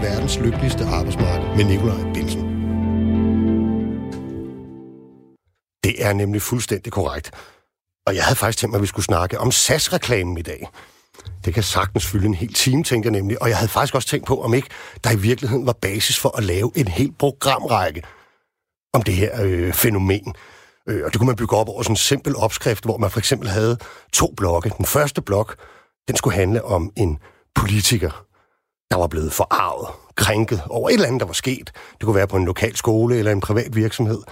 til verdens lykkeligste arbejdsmarked med Nikolaj Bilsen. Det er nemlig fuldstændig korrekt. Og jeg havde faktisk tænkt mig, at vi skulle snakke om SAS-reklamen i dag. Det kan sagtens fylde en hel time, tænker jeg nemlig. Og jeg havde faktisk også tænkt på, om ikke der i virkeligheden var basis for at lave en hel programrække om det her øh, fænomen. Øh, og det kunne man bygge op over sådan en simpel opskrift, hvor man for eksempel havde to blokke. Den første blok, den skulle handle om en politiker, der var blevet forarvet, krænket over et eller andet, der var sket. Det kunne være på en lokal skole eller en privat virksomhed.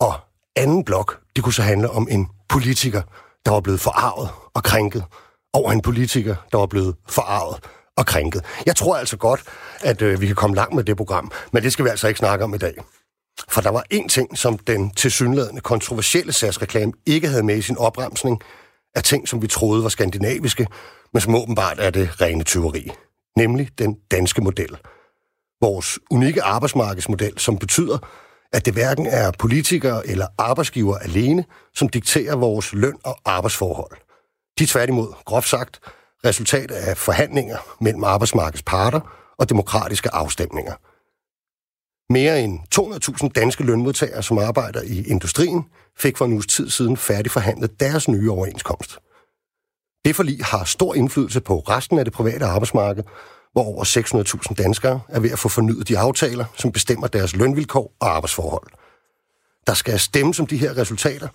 Og anden blok, det kunne så handle om en politiker, der var blevet forarvet og krænket over en politiker, der var blevet forarvet og krænket. Jeg tror altså godt, at øh, vi kan komme langt med det program, men det skal vi altså ikke snakke om i dag. For der var en ting, som den tilsyneladende kontroversielle SAS-reklame ikke havde med i sin opremsning, af ting, som vi troede var skandinaviske, men som åbenbart er det rene tyveri. Nemlig den danske model. Vores unikke arbejdsmarkedsmodel, som betyder, at det hverken er politikere eller arbejdsgiver alene, som dikterer vores løn og arbejdsforhold. De er tværtimod, groft sagt, resultat af forhandlinger mellem arbejdsmarkedets parter og demokratiske afstemninger. Mere end 200.000 danske lønmodtagere, som arbejder i industrien, fik for en uges tid siden færdigforhandlet deres nye overenskomst. Det forlig har stor indflydelse på resten af det private arbejdsmarked, hvor over 600.000 danskere er ved at få fornyet de aftaler, som bestemmer deres lønvilkår og arbejdsforhold. Der skal stemmes om de her resultater,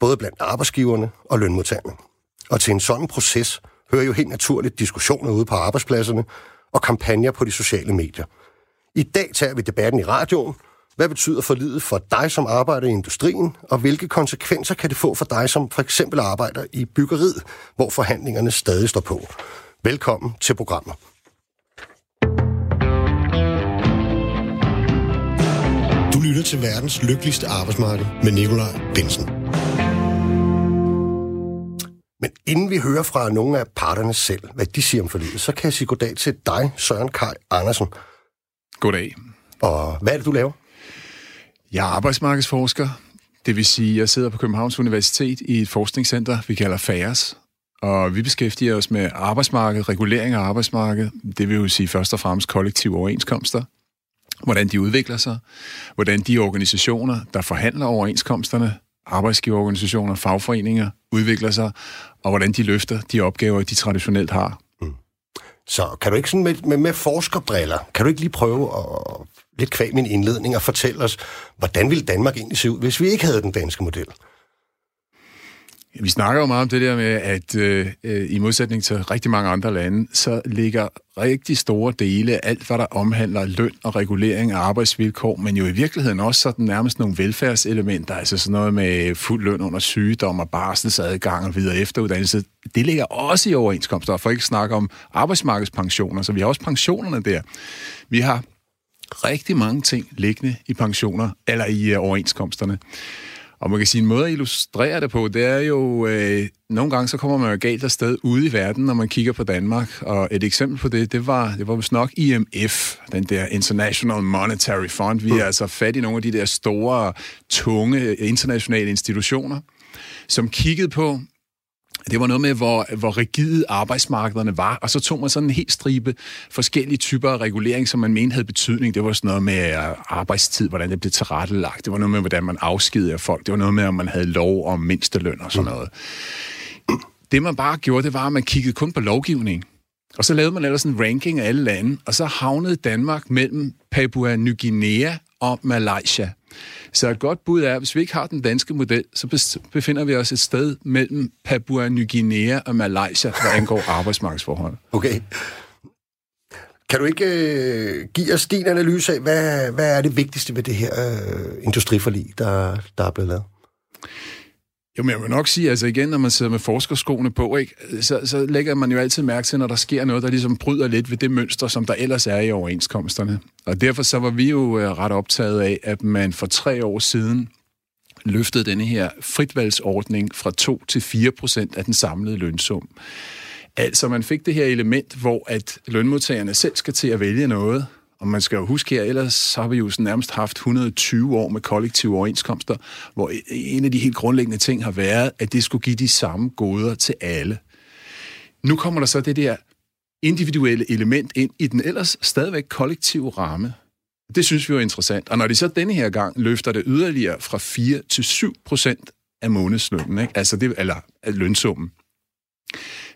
både blandt arbejdsgiverne og lønmodtagerne. Og til en sådan proces hører jo helt naturligt diskussioner ude på arbejdspladserne og kampagner på de sociale medier. I dag tager vi debatten i radioen. Hvad betyder forlidet for dig, som arbejder i industrien, og hvilke konsekvenser kan det få for dig, som for eksempel arbejder i byggeriet, hvor forhandlingerne stadig står på? Velkommen til programmet. Du lytter til verdens lykkeligste arbejdsmarked med Nikolaj Bensen. Men inden vi hører fra nogle af parterne selv, hvad de siger om forlidet, så kan jeg sige goddag til dig, Søren Kaj Andersen. Goddag. Og hvad er det, du laver? Jeg er arbejdsmarkedsforsker. Det vil sige, at jeg sidder på Københavns Universitet i et forskningscenter, vi kalder FAERS. Og vi beskæftiger os med arbejdsmarked, regulering af arbejdsmarkedet. Det vil jo sige først og fremmest kollektive overenskomster. Hvordan de udvikler sig. Hvordan de organisationer, der forhandler overenskomsterne, arbejdsgiverorganisationer, fagforeninger, udvikler sig. Og hvordan de løfter de opgaver, de traditionelt har. Mm. Så kan du ikke sådan med, med, med forskerbriller, kan du ikke lige prøve at lidt kvæg min indledning og fortælle os, hvordan ville Danmark egentlig se ud, hvis vi ikke havde den danske model? Vi snakker jo meget om det der med, at øh, øh, i modsætning til rigtig mange andre lande, så ligger rigtig store dele af alt, hvad der omhandler løn og regulering af arbejdsvilkår, men jo i virkeligheden også sådan nærmest nogle velfærdselementer, altså sådan noget med fuld løn under sygdom og barselsadgang og videre efteruddannelse. Det ligger også i overenskomster, for ikke snakke om arbejdsmarkedspensioner, så vi har også pensionerne der. Vi har rigtig mange ting liggende i pensioner, eller i øh, overenskomsterne. Og man kan sige, en måde at illustrere det på, det er jo, øh, nogle gange så kommer man jo galt afsted ude i verden, når man kigger på Danmark. Og et eksempel på det, det var, det var vist nok IMF, den der International Monetary Fund. Vi er altså fat i nogle af de der store, tunge internationale institutioner, som kiggede på, det var noget med, hvor, hvor rigide arbejdsmarkederne var, og så tog man sådan en helt stribe forskellige typer af regulering, som man mente havde betydning. Det var sådan noget med øh, arbejdstid, hvordan det blev tilrettelagt. Det var noget med, hvordan man afskediger folk. Det var noget med, om man havde lov om mindsteløn og sådan noget. Det man bare gjorde, det var, at man kiggede kun på lovgivning. Og så lavede man ellers en ranking af alle lande, og så havnede Danmark mellem Papua Ny Guinea og Malaysia. Så et godt bud er, at hvis vi ikke har den danske model, så befinder vi os et sted mellem Papua Ny Guinea og Malaysia, hvad angår arbejdsmarkedsforhold. Okay. Kan du ikke øh, give os din analyse af, hvad, hvad er det vigtigste ved det her øh, industriforlig, der, der er blevet lavet? Jo, men jeg vil nok sige, altså igen, når man sidder med forskerskoene på, ikke, så, så lægger man jo altid mærke til, når der sker noget, der ligesom bryder lidt ved det mønster, som der ellers er i overenskomsterne. Og derfor så var vi jo øh, ret optaget af, at man for tre år siden løftede denne her fritvalgsordning fra 2 til 4 procent af den samlede lønsum. Altså, man fik det her element, hvor at lønmodtagerne selv skal til at vælge noget, og man skal jo huske her, ellers så har vi jo nærmest haft 120 år med kollektive overenskomster, hvor en af de helt grundlæggende ting har været, at det skulle give de samme goder til alle. Nu kommer der så det der individuelle element ind i den ellers stadigvæk kollektive ramme. Det synes vi er interessant. Og når de så denne her gang løfter det yderligere fra 4 til 7 procent af månedslønnen, ikke? Altså det, eller lønsummen,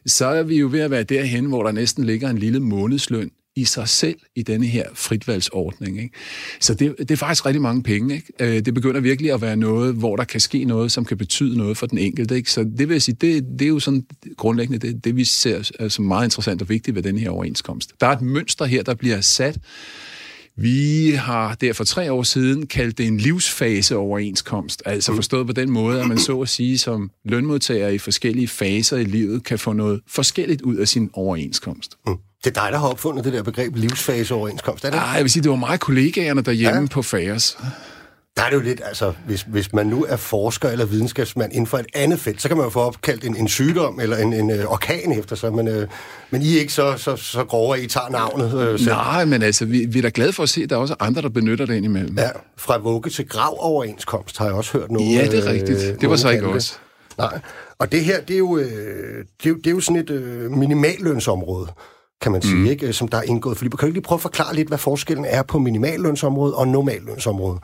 så er vi jo ved at være derhen, hvor der næsten ligger en lille månedsløn i sig selv i denne her fritvalgsordning. Ikke? Så det, det er faktisk rigtig mange penge. Ikke? Øh, det begynder virkelig at være noget, hvor der kan ske noget, som kan betyde noget for den enkelte. Ikke? Så det vil jeg sige, det, det er jo sådan grundlæggende det, det, vi ser som meget interessant og vigtigt ved den her overenskomst. Der er et mønster her, der bliver sat vi har der for tre år siden kaldt det en livsfaseoverenskomst, altså forstået på den måde, at man så at sige som lønmodtager i forskellige faser i livet kan få noget forskelligt ud af sin overenskomst. Mm. Det er dig, der har opfundet det der begreb livsfaseoverenskomst, er det? Nej, jeg vil sige, det var mig kollegaerne derhjemme ja. på FAS. Der er det jo lidt, altså, hvis, hvis man nu er forsker eller videnskabsmand inden for et andet felt, så kan man jo få opkaldt en, en sygdom eller en, en uh, orkan efter sig, men, uh, men I er ikke så, så, så grove, at I tager navnet uh, selv. Nej, men altså, vi, vi er da glade for at se, at der er også andre, der benytter det indimellem. Ja, fra vugge til grav overenskomst har jeg også hørt nogen. Ja, det er rigtigt. Uh, det var så ikke os. Nej, og det her, det er jo, uh, det er jo, det er jo sådan et uh, minimallønsområde kan man sige, mm. ikke, som der er indgået. For kan du lige prøve at forklare lidt, hvad forskellen er på minimallønsområdet og normallønsområdet?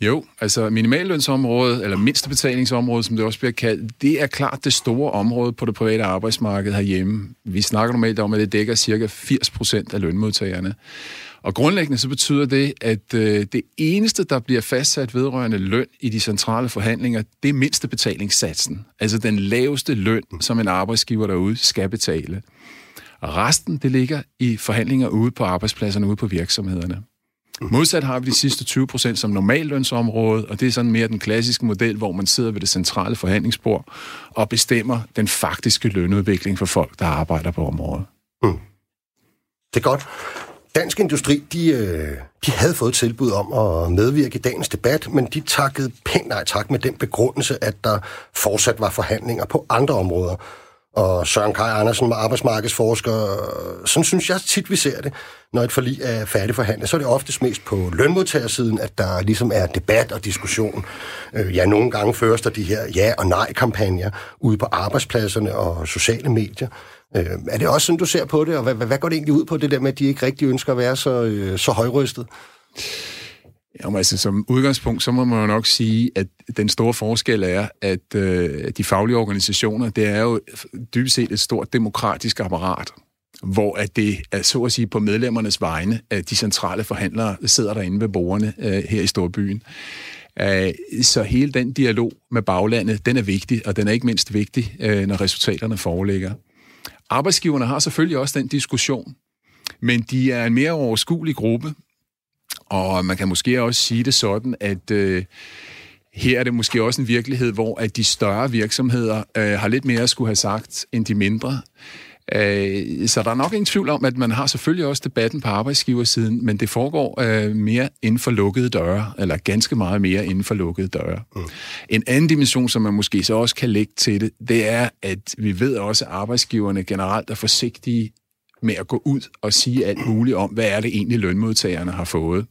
Jo, altså minimallønsområdet, eller mindstebetalingsområdet, som det også bliver kaldt, det er klart det store område på det private arbejdsmarked herhjemme. Vi snakker normalt om, at det dækker cirka 80 procent af lønmodtagerne. Og grundlæggende så betyder det, at øh, det eneste, der bliver fastsat vedrørende løn i de centrale forhandlinger, det er mindstebetalingssatsen. Altså den laveste løn, som en arbejdsgiver derude skal betale. Og resten, det ligger i forhandlinger ude på arbejdspladserne, ude på virksomhederne. Modsat har vi de sidste 20 procent som normallønsområde, og det er sådan mere den klassiske model, hvor man sidder ved det centrale forhandlingsbord og bestemmer den faktiske lønudvikling for folk, der arbejder på området. Mm. Det er godt. Dansk Industri, de, øh, de havde fået tilbud om at medvirke i dagens debat, men de takkede pænt nej tak med den begrundelse, at der fortsat var forhandlinger på andre områder og Søren Kaj Andersen, arbejdsmarkedsforsker. Sådan synes jeg tit, vi ser det. Når et forlig er færdigforhandlet, så er det oftest mest på lønmodtagersiden, at der ligesom er debat og diskussion. Øh, ja, nogle gange føres der de her ja- og nej-kampagner ude på arbejdspladserne og sociale medier. Øh, er det også sådan, du ser på det, og hvad, hvad går det egentlig ud på, det der med, at de ikke rigtig ønsker at være så, øh, så højrystet? Jamen, altså, som udgangspunkt, så må man jo nok sige, at den store forskel er, at øh, de faglige organisationer, det er jo dybest set et stort demokratisk apparat, hvor at det er så at sige på medlemmernes vegne, at de centrale forhandlere sidder derinde ved borgerne øh, her i Storbyen. Øh, så hele den dialog med baglandet, den er vigtig, og den er ikke mindst vigtig, øh, når resultaterne foreligger. Arbejdsgiverne har selvfølgelig også den diskussion, men de er en mere overskuelig gruppe, og man kan måske også sige det sådan, at øh, her er det måske også en virkelighed, hvor at de større virksomheder øh, har lidt mere at skulle have sagt end de mindre. Øh, så der er nok ingen tvivl om, at man har selvfølgelig også debatten på arbejdsgiversiden, men det foregår øh, mere inden for lukkede døre, eller ganske meget mere inden for lukkede døre. Mm. En anden dimension, som man måske så også kan lægge til det, det er, at vi ved også, at arbejdsgiverne generelt er forsigtige med at gå ud og sige alt muligt om, hvad er det egentlig lønmodtagerne har fået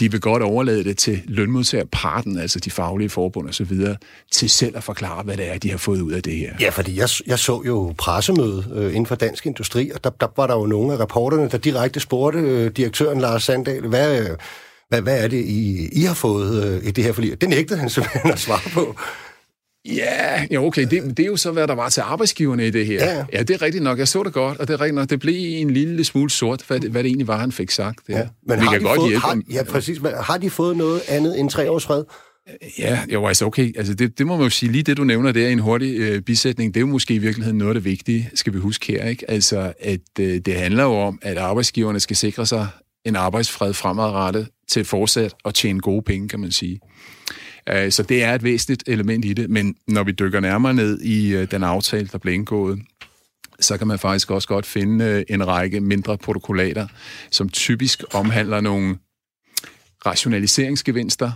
de vil godt overlade det til lønmodtagerparten, altså de faglige forbund og så videre, til selv at forklare, hvad det er, de har fået ud af det her. Ja, fordi jeg, jeg så jo pressemøde øh, inden for dansk industri, og der, der var der jo nogle af rapporterne, der direkte spurgte øh, direktøren Lars Sandal, hvad, øh, hvad, hvad er det, I, I har fået øh, i det her forlig? Det nægtede han simpelthen at svare på. Ja, ja okay. Det, det er jo så, hvad der var til arbejdsgiverne i det her. Ja, ja. ja det er rigtigt nok. Jeg så det godt, og det er rigtigt nok. Det blev en lille smule sort, hvad det, hvad det egentlig var, han fik sagt. Ja. Ja. Men Vi har kan godt fået, hjælpe har, Ja, præcis. Har de fået noget andet end tre års fred? Ja, jo, altså okay. Altså det, det må man jo sige, lige det du nævner der i en hurtig øh, bisætning, det er jo måske i virkeligheden noget af det vigtige, skal vi huske her, ikke? Altså, at øh, det handler jo om, at arbejdsgiverne skal sikre sig en arbejdsfred fremadrettet til fortsat at tjene gode penge, kan man sige. Øh, så det er et væsentligt element i det, men når vi dykker nærmere ned i øh, den aftale, der blev indgået, så kan man faktisk også godt finde øh, en række mindre protokollater, som typisk omhandler nogle rationaliseringsgevinster,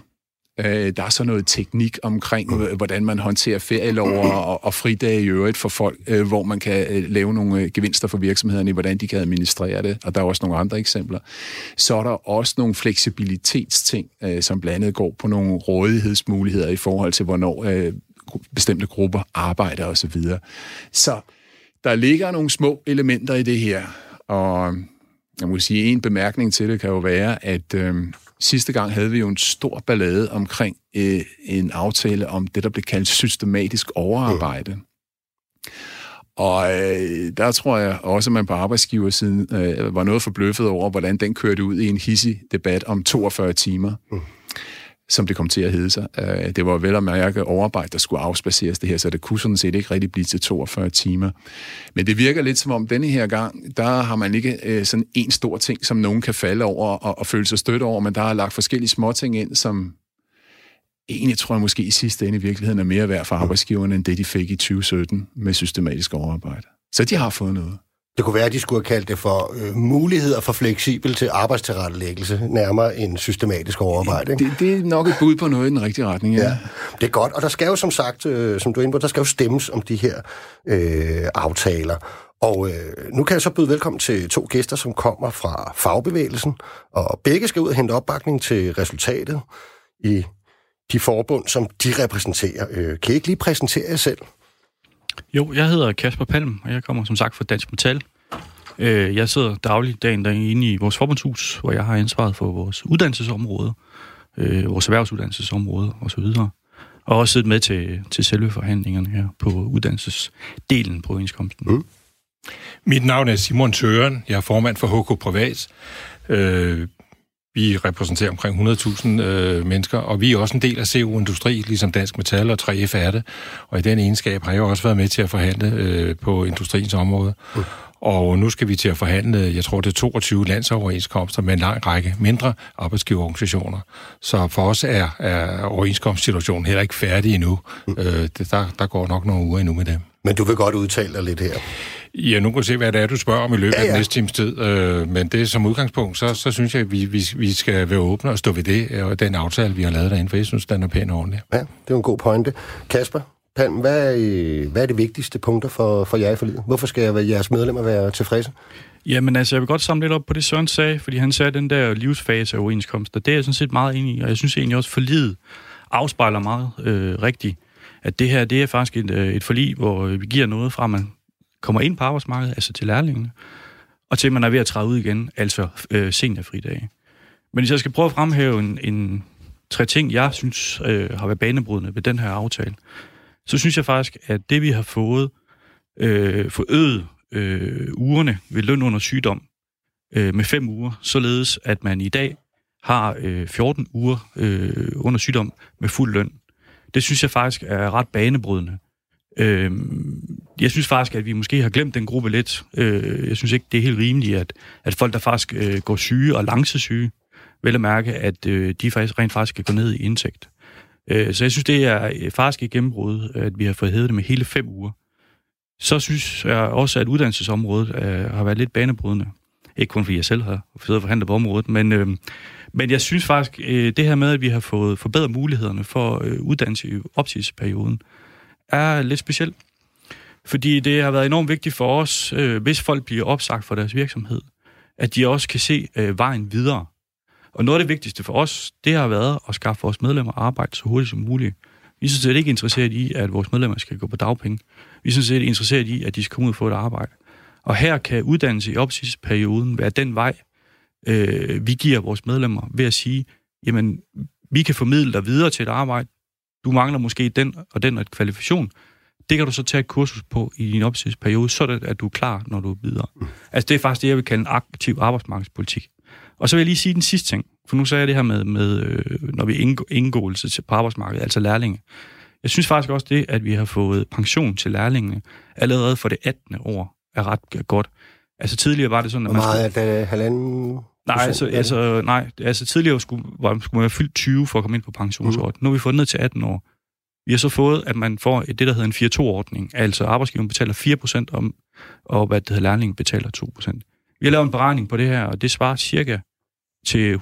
Øh, der er så noget teknik omkring, øh, hvordan man håndterer ferielover og, og fridage i øvrigt for folk, øh, hvor man kan øh, lave nogle øh, gevinster for virksomhederne i, hvordan de kan administrere det. Og der er også nogle andre eksempler. Så er der også nogle fleksibilitetsting, øh, som blandt andet går på nogle rådighedsmuligheder i forhold til, hvornår øh, bestemte grupper arbejder osv. Så, så der ligger nogle små elementer i det her, og jeg må sige, en bemærkning til det kan jo være, at øh, sidste gang havde vi jo en stor ballade omkring øh, en aftale om det, der blev kaldt systematisk overarbejde. Mm. Og øh, der tror jeg også, at man på arbejdsgiversiden øh, var noget forbløffet over, hvordan den kørte ud i en hissig debat om 42 timer. Mm som det kom til at hedde sig. Øh, det var vel at mærke overarbejde, der skulle afspaceres det her, så det kunne sådan set ikke rigtig blive til 42 timer. Men det virker lidt som om denne her gang, der har man ikke øh, sådan en stor ting, som nogen kan falde over og, og føle sig stødt over, men der er lagt forskellige små ting ind, som egentlig tror jeg måske i sidste ende i virkeligheden er mere værd for arbejdsgiverne, end det de fik i 2017 med systematisk overarbejde. Så de har fået noget. Det kunne være, at de skulle have kaldt det for øh, muligheder for fleksibel til arbejdstilrettelæggelse, nærmere en systematisk overarbejde. Ikke? Det, det er nok et bud på noget i den rigtige retning, ja. ja. Det er godt, og der skal jo som sagt, øh, som du er inde på, der skal jo stemmes om de her øh, aftaler. Og øh, nu kan jeg så byde velkommen til to gæster, som kommer fra fagbevægelsen, og begge skal ud og hente opbakning til resultatet i de forbund, som de repræsenterer. Øh, kan I ikke lige præsentere jer selv? Jo, jeg hedder Kasper Palm, og jeg kommer som sagt fra Dansk Metal. Øh, jeg sidder dagligdagen derinde i vores forbundshus, hvor jeg har ansvaret for vores uddannelsesområde, øh, vores erhvervsuddannelsesområde osv. Og også siddet med til, til selve forhandlingerne her på uddannelsesdelen på overenskomsten. Mm. Mit navn er Simon Tøren. Jeg er formand for HK Privat. Øh, vi repræsenterer omkring 100.000 øh, mennesker, og vi er også en del af CO Industri, ligesom Dansk Metal og 3F er det. Og i den egenskab har jeg også været med til at forhandle øh, på industriens område. Mm. Og nu skal vi til at forhandle, jeg tror det er 22 landsoverenskomster med en lang række mindre arbejdsgiverorganisationer. Så for os er, er overenskomstsituationen heller ikke færdig endnu. Mm. Øh, der, der går nok nogle uger endnu med dem. Men du vil godt udtale dig lidt her. Ja, nu kan vi se, hvad det er, du spørger om i løbet ja, ja. af næste times tid. Øh, men det som udgangspunkt, så, så synes jeg, at vi, vi, vi skal være åbne og stå ved det, og den aftale, vi har lavet derinde, for jeg synes, den er pæn og ordentlig. Ja, det er en god pointe. Kasper, Palm, hvad er, hvad er det vigtigste punkter for, for jer i forliget? Hvorfor skal jeres medlemmer være tilfredse? Jamen altså, jeg vil godt samle lidt op på det, Søren sagde, fordi han sagde, at den der livsfase af overenskomster, det er jeg sådan set meget enig i, og jeg synes egentlig også, at forliget afspejler meget øh, rigtigt, at det her, det er faktisk et, øh, et forlig, hvor vi giver noget fra, man kommer ind på arbejdsmarkedet, altså til lærlingene, og til man er ved at træde ud igen, altså øh, seniorfridage. Men hvis jeg skal prøve at fremhæve en, en tre ting, jeg synes øh, har været banebrydende ved den her aftale, så synes jeg faktisk, at det vi har fået øh, forøget øh, ugerne ved løn under sygdom øh, med fem uger, således at man i dag har øh, 14 uger øh, under sygdom med fuld løn. Det synes jeg faktisk er ret banebrydende. Øh, jeg synes faktisk, at vi måske har glemt den gruppe lidt. Øh, jeg synes ikke, det er helt rimeligt, at, at folk, der faktisk øh, går syge og langsesyge, vel at mærke, at øh, de faktisk rent faktisk kan gå ned i indtægt. Øh, så jeg synes, det er øh, faktisk et gennembrud, at vi har fået hævet det med hele fem uger. Så synes jeg også, at uddannelsesområdet øh, har været lidt banebrydende. Ikke kun fordi jeg selv har siddet og forhandlet på området, men, øh, men jeg synes faktisk, øh, det her med, at vi har fået forbedret mulighederne for øh, uddannelse i opsigelsesperioden, er lidt specielt. Fordi det har været enormt vigtigt for os, øh, hvis folk bliver opsagt for deres virksomhed, at de også kan se øh, vejen videre. Og noget af det vigtigste for os, det har været at skaffe vores medlemmer arbejde så hurtigt som muligt. Vi er sådan set ikke interesseret i, at vores medlemmer skal gå på dagpenge. Vi er sådan set interesseret i, at de skal komme ud og få et arbejde. Og her kan uddannelse i opsigelsesperioden være den vej, øh, vi giver vores medlemmer ved at sige, jamen, vi kan formidle dig videre til et arbejde. Du mangler måske den og den og et kvalifikation. Det kan du så tage et kursus på i din opsigelsesperiode, så at du er klar, når du er videre. Mm. Altså, det er faktisk det, jeg vil kalde en aktiv arbejdsmarkedspolitik. Og så vil jeg lige sige den sidste ting, for nu sagde jeg det her med, med øh, når vi indgåelse til, på arbejdsmarkedet, altså lærlinge. Jeg synes faktisk også det, at vi har fået pension til lærlingene allerede for det 18. år, er ret godt. Altså tidligere var det sådan, at man Hvor meget skulle... er det? Halvanden Nej, altså, altså, nej, altså tidligere skulle, var, skulle man være fyldt 20 for at komme ind på pensionsåret. Mm. Nu har vi fået ned til 18 år. Vi har så fået, at man får det, der hedder en 4-2-ordning. Altså arbejdsgiveren betaler 4% om, og hvad det hedder, lærlingen betaler 2%. Vi har lavet en beregning på det her, og det svarer cirka til 102.000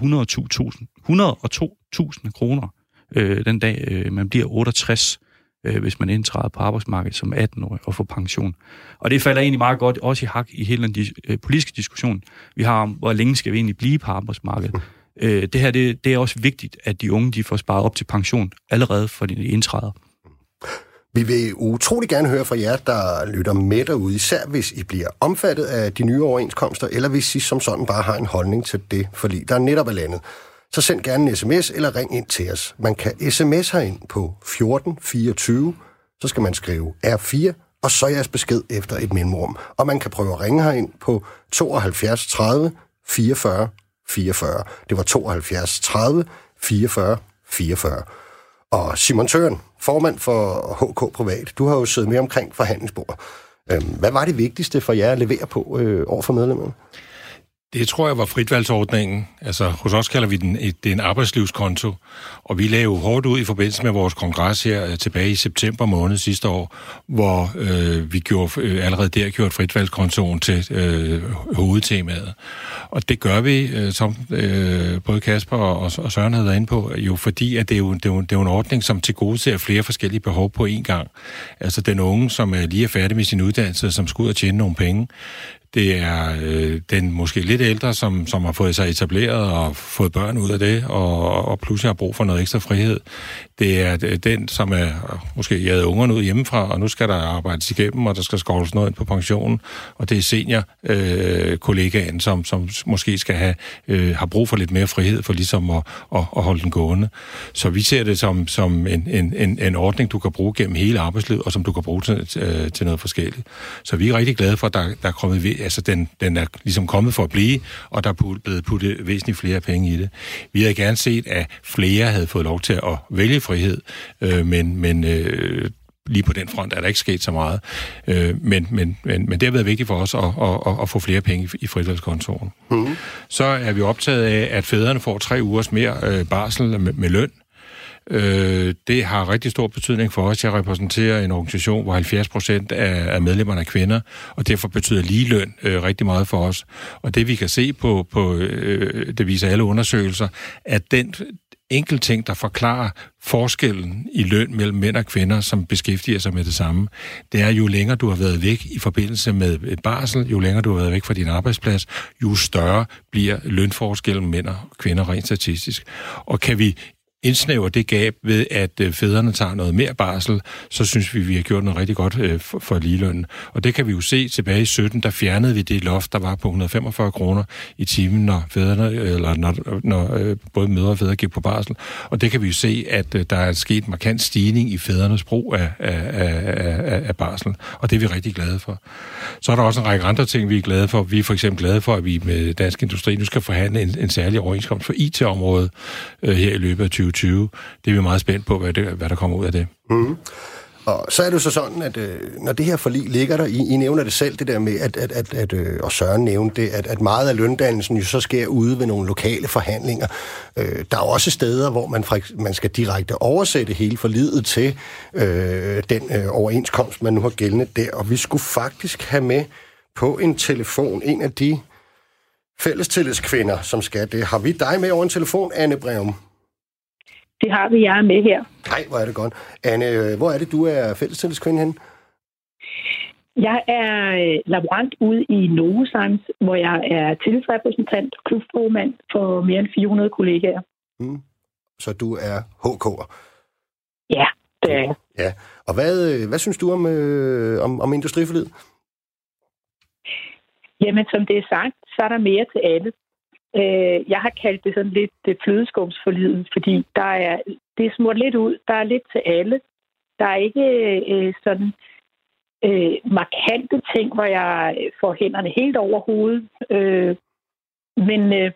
102.000 kroner øh, den dag, øh, man bliver 68, øh, hvis man indtræder på arbejdsmarkedet som 18-årig og får pension. Og det falder egentlig meget godt også i hak i hele den øh, politiske diskussion, vi har om, hvor længe skal vi egentlig blive på arbejdsmarkedet. Øh, det her, det, det er også vigtigt, at de unge de får sparet op til pension allerede for de indtræder. Vi vil utrolig gerne høre fra jer, der lytter med derude, især hvis I bliver omfattet af de nye overenskomster, eller hvis I som sådan bare har en holdning til det forlig, der er netop er landet. Så send gerne en sms eller ring ind til os. Man kan sms herind på 1424, så skal man skrive R4, og så jeres besked efter et mellemrum. Og man kan prøve at ringe herind på 72 30 44 44. Det var 72 30 44 44. Og Simon Tøren, formand for HK Privat, du har jo siddet med omkring forhandlingsbordet. Øhm, hvad var det vigtigste for jer at levere på øh, over for medlemmerne? Det tror jeg var fritvalgsordningen. Altså, hos os kalder vi den et, det er en arbejdslivskonto, og vi lavede hårdt ud i forbindelse med vores kongres her øh, tilbage i september måned sidste år, hvor øh, vi gjorde, øh, allerede der gjorde fritvalgskontoen til øh, hovedtemaet. Og det gør vi, øh, som øh, både Kasper og, og Søren havde været inde på, jo fordi, at det er jo, det er jo, det er jo en ordning, som til gode ser flere forskellige behov på én gang. Altså den unge, som er lige er færdig med sin uddannelse, som skal ud og tjene nogle penge, det er øh, den måske lidt ældre, som, som har fået sig etableret og fået børn ud af det, og, og pludselig har brug for noget ekstra frihed. Det er øh, den, som er måske jaget ungerne ud hjemmefra, og nu skal der arbejdes igennem, og der skal skovles noget ind på pensionen. Og det er senior øh, kollegaen, som, som måske skal have øh, har brug for lidt mere frihed for ligesom at, at, at holde den gående. Så vi ser det som, som en, en, en, en ordning, du kan bruge gennem hele arbejdslivet, og som du kan bruge til, øh, til noget forskelligt. Så vi er rigtig glade for, at der, der er kommet altså den, den er ligesom kommet for at blive, og der er blevet puttet væsentligt flere penge i det. Vi havde gerne set, at flere havde fået lov til at vælge frihed, øh, men, men øh, lige på den front er der ikke sket så meget. Øh, men, men, men, men det har været vigtigt for os at, at, at, at få flere penge i fritvalgskontoren. Mm. Så er vi optaget af, at fædrene får tre ugers mere øh, barsel med, med løn. Øh, det har rigtig stor betydning for os. Jeg repræsenterer en organisation, hvor 70 procent af, af medlemmerne er kvinder, og derfor betyder ligeløn øh, rigtig meget for os. Og det vi kan se på, på øh, det viser alle undersøgelser, at den enkelt ting, der forklarer forskellen i løn mellem mænd og kvinder, som beskæftiger sig med det samme, det er, jo længere du har været væk i forbindelse med et barsel, jo længere du har været væk fra din arbejdsplads, jo større bliver lønforskellen mænd og kvinder rent statistisk. Og kan vi indsnæver det gab ved, at øh, fædrene tager noget mere barsel, så synes vi, vi har gjort noget rigtig godt øh, for, for ligelønnen. Og det kan vi jo se tilbage i 17, der fjernede vi det loft, der var på 145 kroner i timen, når fædrene, eller når, når øh, både mødre og fædre gik på barsel. Og det kan vi jo se, at der er sket markant stigning i fædrenes brug af, af, af, af barsel. Og det er vi rigtig glade for. Så er der også en række andre ting, vi er glade for. Vi er for eksempel glade for, at vi med Dansk Industri nu skal forhandle en, en særlig overenskomst for IT-området øh, her i løbet af 20 2020. Det er vi meget spændt på, hvad, det, hvad der kommer ud af det. Mm. Og så er det jo så sådan, at øh, når det her forlig ligger der, I, I nævner det selv, det der med, at, at, at, at øh, og Søren nævnte det, at, at meget af løndannelsen jo så sker ude ved nogle lokale forhandlinger. Øh, der er også steder, hvor man, man skal direkte oversætte hele forliget til øh, den øh, overenskomst, man nu har gældende der. Og vi skulle faktisk have med på en telefon en af de fællestillidskvinder, som skal det. Har vi dig med over en telefon, Anne Breum? Det har vi, jeg er med her. Nej, hvor er det godt. Anne, øh, hvor er det, du er fællestilskvinde henne? Jeg er øh, laborant ude i Novozymes, hvor jeg er tillidsrepræsentant og klubformand for mere end 400 kollegaer. Mm. Så du er HK'er? Ja, det er Ja, og hvad, øh, hvad synes du om, øh, om, om industriforlidet? Jamen, som det er sagt, så er der mere til alle. Øh, jeg har kaldt det sådan lidt det flødeskumsforlidet, fordi der er, det er smurt lidt ud. Der er lidt til alle. Der er ikke øh, sådan øh, markante ting, hvor jeg får hænderne helt over hovedet. Øh, men øh,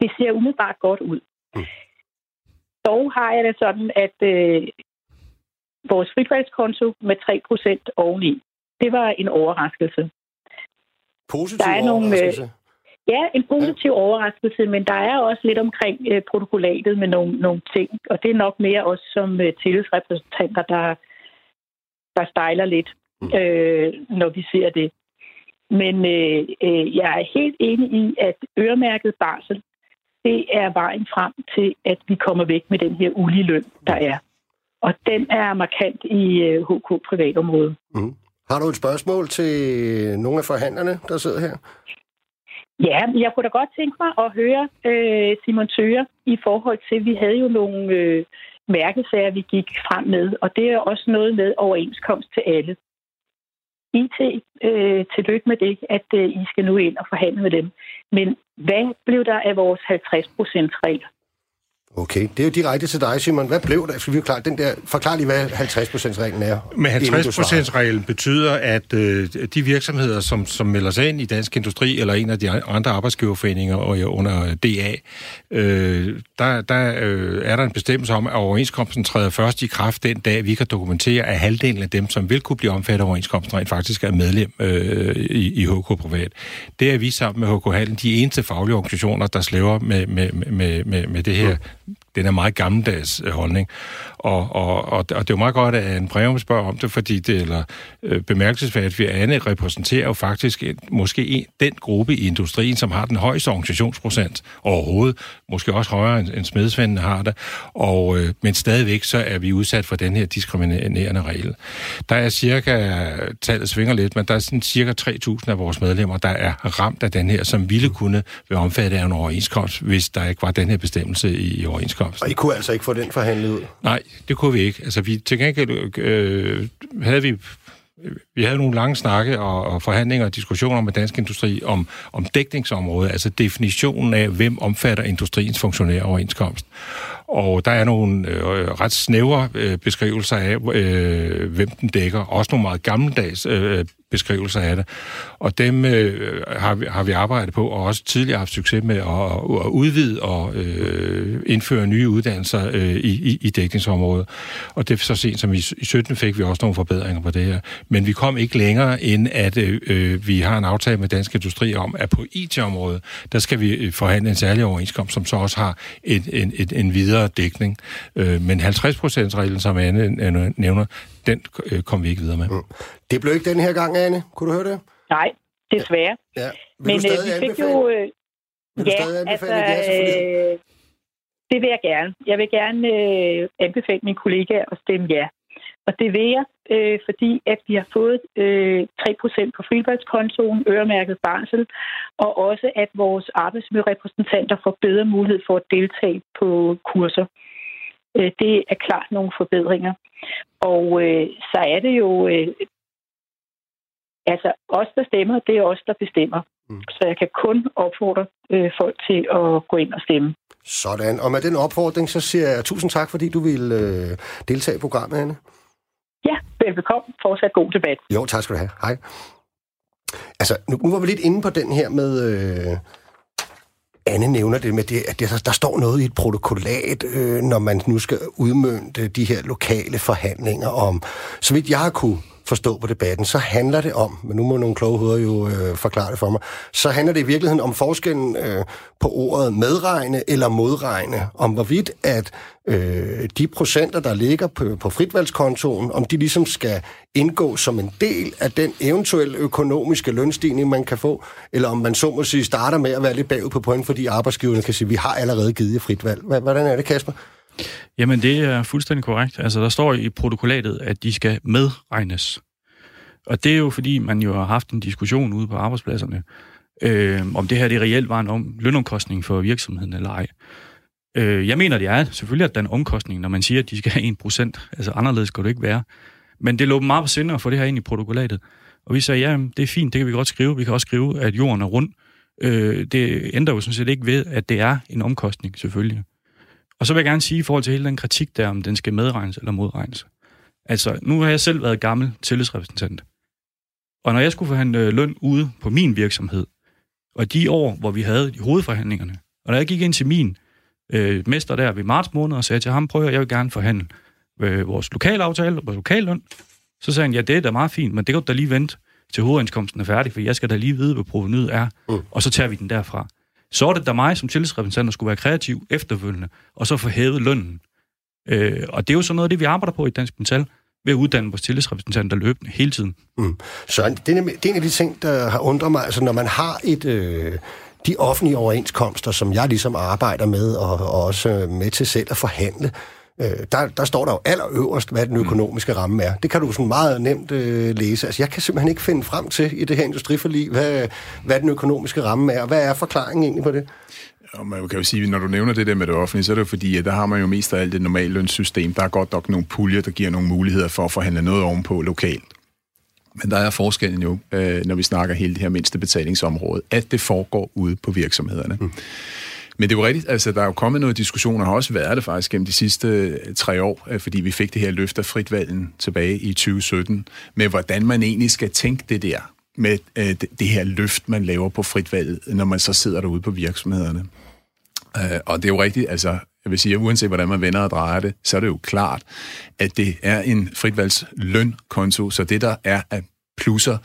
det ser umiddelbart godt ud. Mm. Dog har jeg det sådan, at øh, vores fritvalgskonto med 3% oveni, det var en overraskelse. Positiv der er overraskelse? Nogle, Ja, en positiv ja. overraskelse, men der er også lidt omkring øh, protokollatet med nogle, nogle ting, og det er nok mere også som øh, tillidsrepræsentanter, der, der stejler lidt, mm. øh, når vi ser det. Men øh, øh, jeg er helt enig i, at øremærket barsel, det er vejen frem til, at vi kommer væk med den her ulige løn, der er. Og den er markant i øh, HK privatområdet. Mm. Har du et spørgsmål til nogle af forhandlerne, der sidder her? Ja, jeg kunne da godt tænke mig at høre øh, Simon Tøger i forhold til, vi havde jo nogle, øh, mærkesager, vi gik frem med, og det er også noget med overenskomst til alle. IT, øh, tillykke med det, at øh, I skal nu ind og forhandle med dem. Men hvad blev der af vores 50%-regel? Okay, det er jo direkte til dig, Simon. Hvad blev der? Vi jo klare den der... Forklar lige, hvad 50%-reglen er. Men 50%-reglen betyder, at øh, de virksomheder, som, som melder sig ind i Dansk Industri eller en af de andre arbejdsgiverforeninger og under DA, øh, der, der øh, er der en bestemmelse om, at overenskomsten træder først i kraft den dag, vi kan dokumentere, at halvdelen af dem, som vil kunne blive omfattet af overenskomsten, rent faktisk er medlem øh, i, i HK Privat. Det er vi sammen med HK Hallen de eneste faglige organisationer, der slæver med, med, med, med, med det her den er meget gammeldags øh, holdning. Og, og, og, og det er jo meget godt, at en brev spørger om det, fordi det er øh, bemærkelsesværdigt, at Anne repræsenterer jo faktisk en, måske en, den gruppe i industrien, som har den højeste organisationsprocent overhovedet, måske også højere end, end smedsvendene har det, og, øh, men stadigvæk så er vi udsat for den her diskriminerende regel. Der er cirka, tallet svinger lidt, men der er sådan cirka 3.000 af vores medlemmer, der er ramt af den her, som ville kunne være omfattet af en overenskomst, hvis der ikke var den her bestemmelse i, i overenskomsten. Og I kunne altså ikke få den forhandlet ud? Nej, det kunne vi ikke. Altså, vi, til gengæld øh, havde vi vi havde nogle lange snakke og, og forhandlinger og diskussioner med Dansk Industri om, om dækningsområdet, altså definitionen af, hvem omfatter industriens funktionære overenskomst. Og der er nogle øh, ret snævre øh, beskrivelser af, øh, hvem den dækker. Også nogle meget gammeldags øh, øh, beskrivelser af det. Og dem øh, har, vi, har vi arbejdet på, og også tidligere haft succes med at, at udvide og øh, indføre nye uddannelser øh, i, i, dækningsområdet. Og det så sent som i, i 17 fik vi også nogle forbedringer på det her. Men vi kom ikke længere, end at øh, øh vi har en aftale med Dansk Industri om, at på IT-området, der skal vi øh, forhandle en særlig overenskomst, som så også har en, en, en, en videre dækning. Øh, men 50%-reglen, som Anne nævner, den øh, kom vi ikke videre med. Mm. Det blev ikke den her gang, Anne. Kunne du høre det? Nej, desværre. Ja. Vil Men du øh, vi fik jo... Øh, vil ja, altså, ja, det vil jeg gerne. Jeg vil gerne øh, anbefale mine kollegaer at stemme ja. Og det vil jeg, øh, fordi at vi har fået øh, 3% på frivalgskontoen, øremærket barsel, og også at vores arbejdsmiljørepræsentanter får bedre mulighed for at deltage på kurser. Øh, det er klart nogle forbedringer. Og øh, så er det jo... Øh, altså, os, der stemmer, det er os, der bestemmer. Mm. Så jeg kan kun opfordre øh, folk til at gå ind og stemme. Sådan. Og med den opfordring, så siger jeg tusind tak, fordi du vil øh, deltage i programmet, Anne. Ja, velbekomme. Fortsat god debat. Jo, tak skal du have. Hej. Altså, nu, nu var vi lidt inde på den her med... Øh, Anne nævner det med, det, at der, der står noget i et protokollat, øh, når man nu skal udmønte de her lokale forhandlinger om. Så vidt jeg har kunne forstå på debatten, så handler det om, men nu må nogle kloge hoveder jo øh, forklare det for mig, så handler det i virkeligheden om forskellen øh, på ordet medregne eller modregne, om hvorvidt at øh, de procenter, der ligger på, på fritvalgskontoen, om de ligesom skal indgå som en del af den eventuelle økonomiske lønstigning, man kan få, eller om man så må sige starter med at være lidt bagud på point, fordi arbejdsgiverne kan sige, vi har allerede givet fritvalg. Hvordan er det, Kasper? Jamen, det er fuldstændig korrekt. Altså, der står i protokollatet, at de skal medregnes. Og det er jo, fordi man jo har haft en diskussion ude på arbejdspladserne, øh, om det her det reelt var en om, lønomkostning for virksomheden eller ej. Øh, jeg mener, det er selvfølgelig, at der er en omkostning, når man siger, at de skal have 1%. Altså, anderledes kan det ikke være. Men det lå dem meget på sinde at få det her ind i protokollatet. Og vi sagde, ja, det er fint, det kan vi godt skrive. Vi kan også skrive, at jorden er rund. Øh, det ændrer jo sådan set ikke ved, at det er en omkostning, selvfølgelig. Og så vil jeg gerne sige i forhold til hele den kritik der, om den skal medregnes eller modregnes. Altså, nu har jeg selv været gammel tillidsrepræsentant. Og når jeg skulle forhandle løn ude på min virksomhed, og de år, hvor vi havde de hovedforhandlingerne, og når jeg gik ind til min øh, mester der ved marts måned og sagde til ham, prøv at jeg vil gerne forhandle øh, vores lokalaftale og vores lokalløn, så sagde han, ja, det er da meget fint, men det kan du da lige vente til hovedindkomsten er færdig, for jeg skal da lige vide, hvad provenyet er, mm. og så tager vi den derfra. Så er det da mig som tillidsrepræsentant, der skulle være kreativ efterfølgende, og så få hævet lønnen. Øh, og det er jo sådan noget af det, vi arbejder på i Dansk Metal, ved at uddanne vores tillidsrepræsentanter løbende hele tiden. Mm. Så det er, det er en af de ting, der har undret mig. Altså, når man har et... Øh de offentlige overenskomster, som jeg ligesom arbejder med, og, og også med til selv at forhandle, øh, der, der står der jo allerøverst, hvad den økonomiske ramme er. Det kan du sådan meget nemt øh, læse. Altså, jeg kan simpelthen ikke finde frem til i det her industriforlig, hvad, hvad den økonomiske ramme er. Hvad er forklaringen egentlig på det? Og man kan jo sige, når du nævner det der med det offentlige, så er det jo fordi, at der har man jo mest af alt det normale lønssystem. Der er godt nok nogle puljer, der giver nogle muligheder for at forhandle noget ovenpå lokalt. Men der er forskellen jo, øh, når vi snakker hele det her mindste betalingsområde, at det foregår ude på virksomhederne. Mm. Men det er jo rigtigt, altså der er jo kommet noget diskussion, og har også været det faktisk gennem de sidste øh, tre år, øh, fordi vi fik det her løft af fritvalgen tilbage i 2017, med hvordan man egentlig skal tænke det der, med øh, det her løft, man laver på fritvalget, når man så sidder derude på virksomhederne. Øh, og det er jo rigtigt, altså jeg vil sige, at uanset hvordan man vender og drejer det, så er det jo klart, at det er en fritvalgslønkonto, så det der er af plusser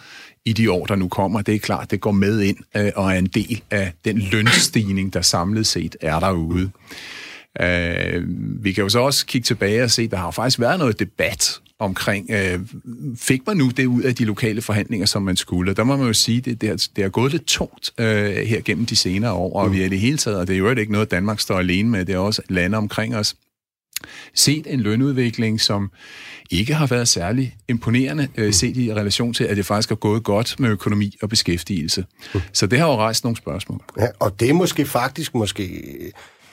i de år, der nu kommer, det er klart, det går med ind øh, og er en del af den lønstigning, der samlet set er derude. Øh, vi kan jo så også kigge tilbage og se, at der har faktisk været noget debat omkring, øh, fik man nu det ud af de lokale forhandlinger, som man skulle? Der må man jo sige, det, det, er, det er gået lidt tungt øh, her gennem de senere år, og vi er i det hele taget, og det er jo ikke noget, Danmark står alene med, det er også lande omkring os, set en lønudvikling, som ikke har været særlig imponerende, øh, set i relation til, at det faktisk er gået godt med økonomi og beskæftigelse. Så det har jo rejst nogle spørgsmål. Ja, og det er måske faktisk måske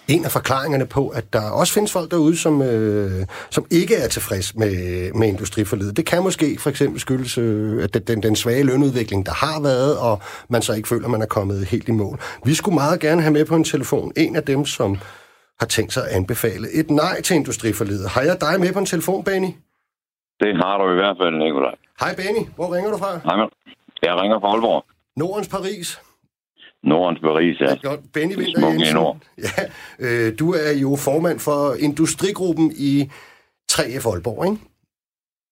en af forklaringerne på, at der også findes folk derude, som, øh, som ikke er tilfreds med, med industriforledet. Det kan måske for eksempel skyldes øh, at den, den svage lønudvikling, der har været, og man så ikke føler, at man er kommet helt i mål. Vi skulle meget gerne have med på en telefon en af dem, som har tænkt sig at anbefale et nej til industriforledet. Har jeg dig med på en telefon, Benny? Det har du i hvert fald, Nikolaj. Hej Benny, hvor ringer du fra? Hej, jeg ringer fra Aalborg. Nordens Paris. Nordens Paris, ja. Godt. Benny Winter Jensen. Nord. Ja, øh, du er jo formand for industrigruppen i 3F Aalborg, ikke?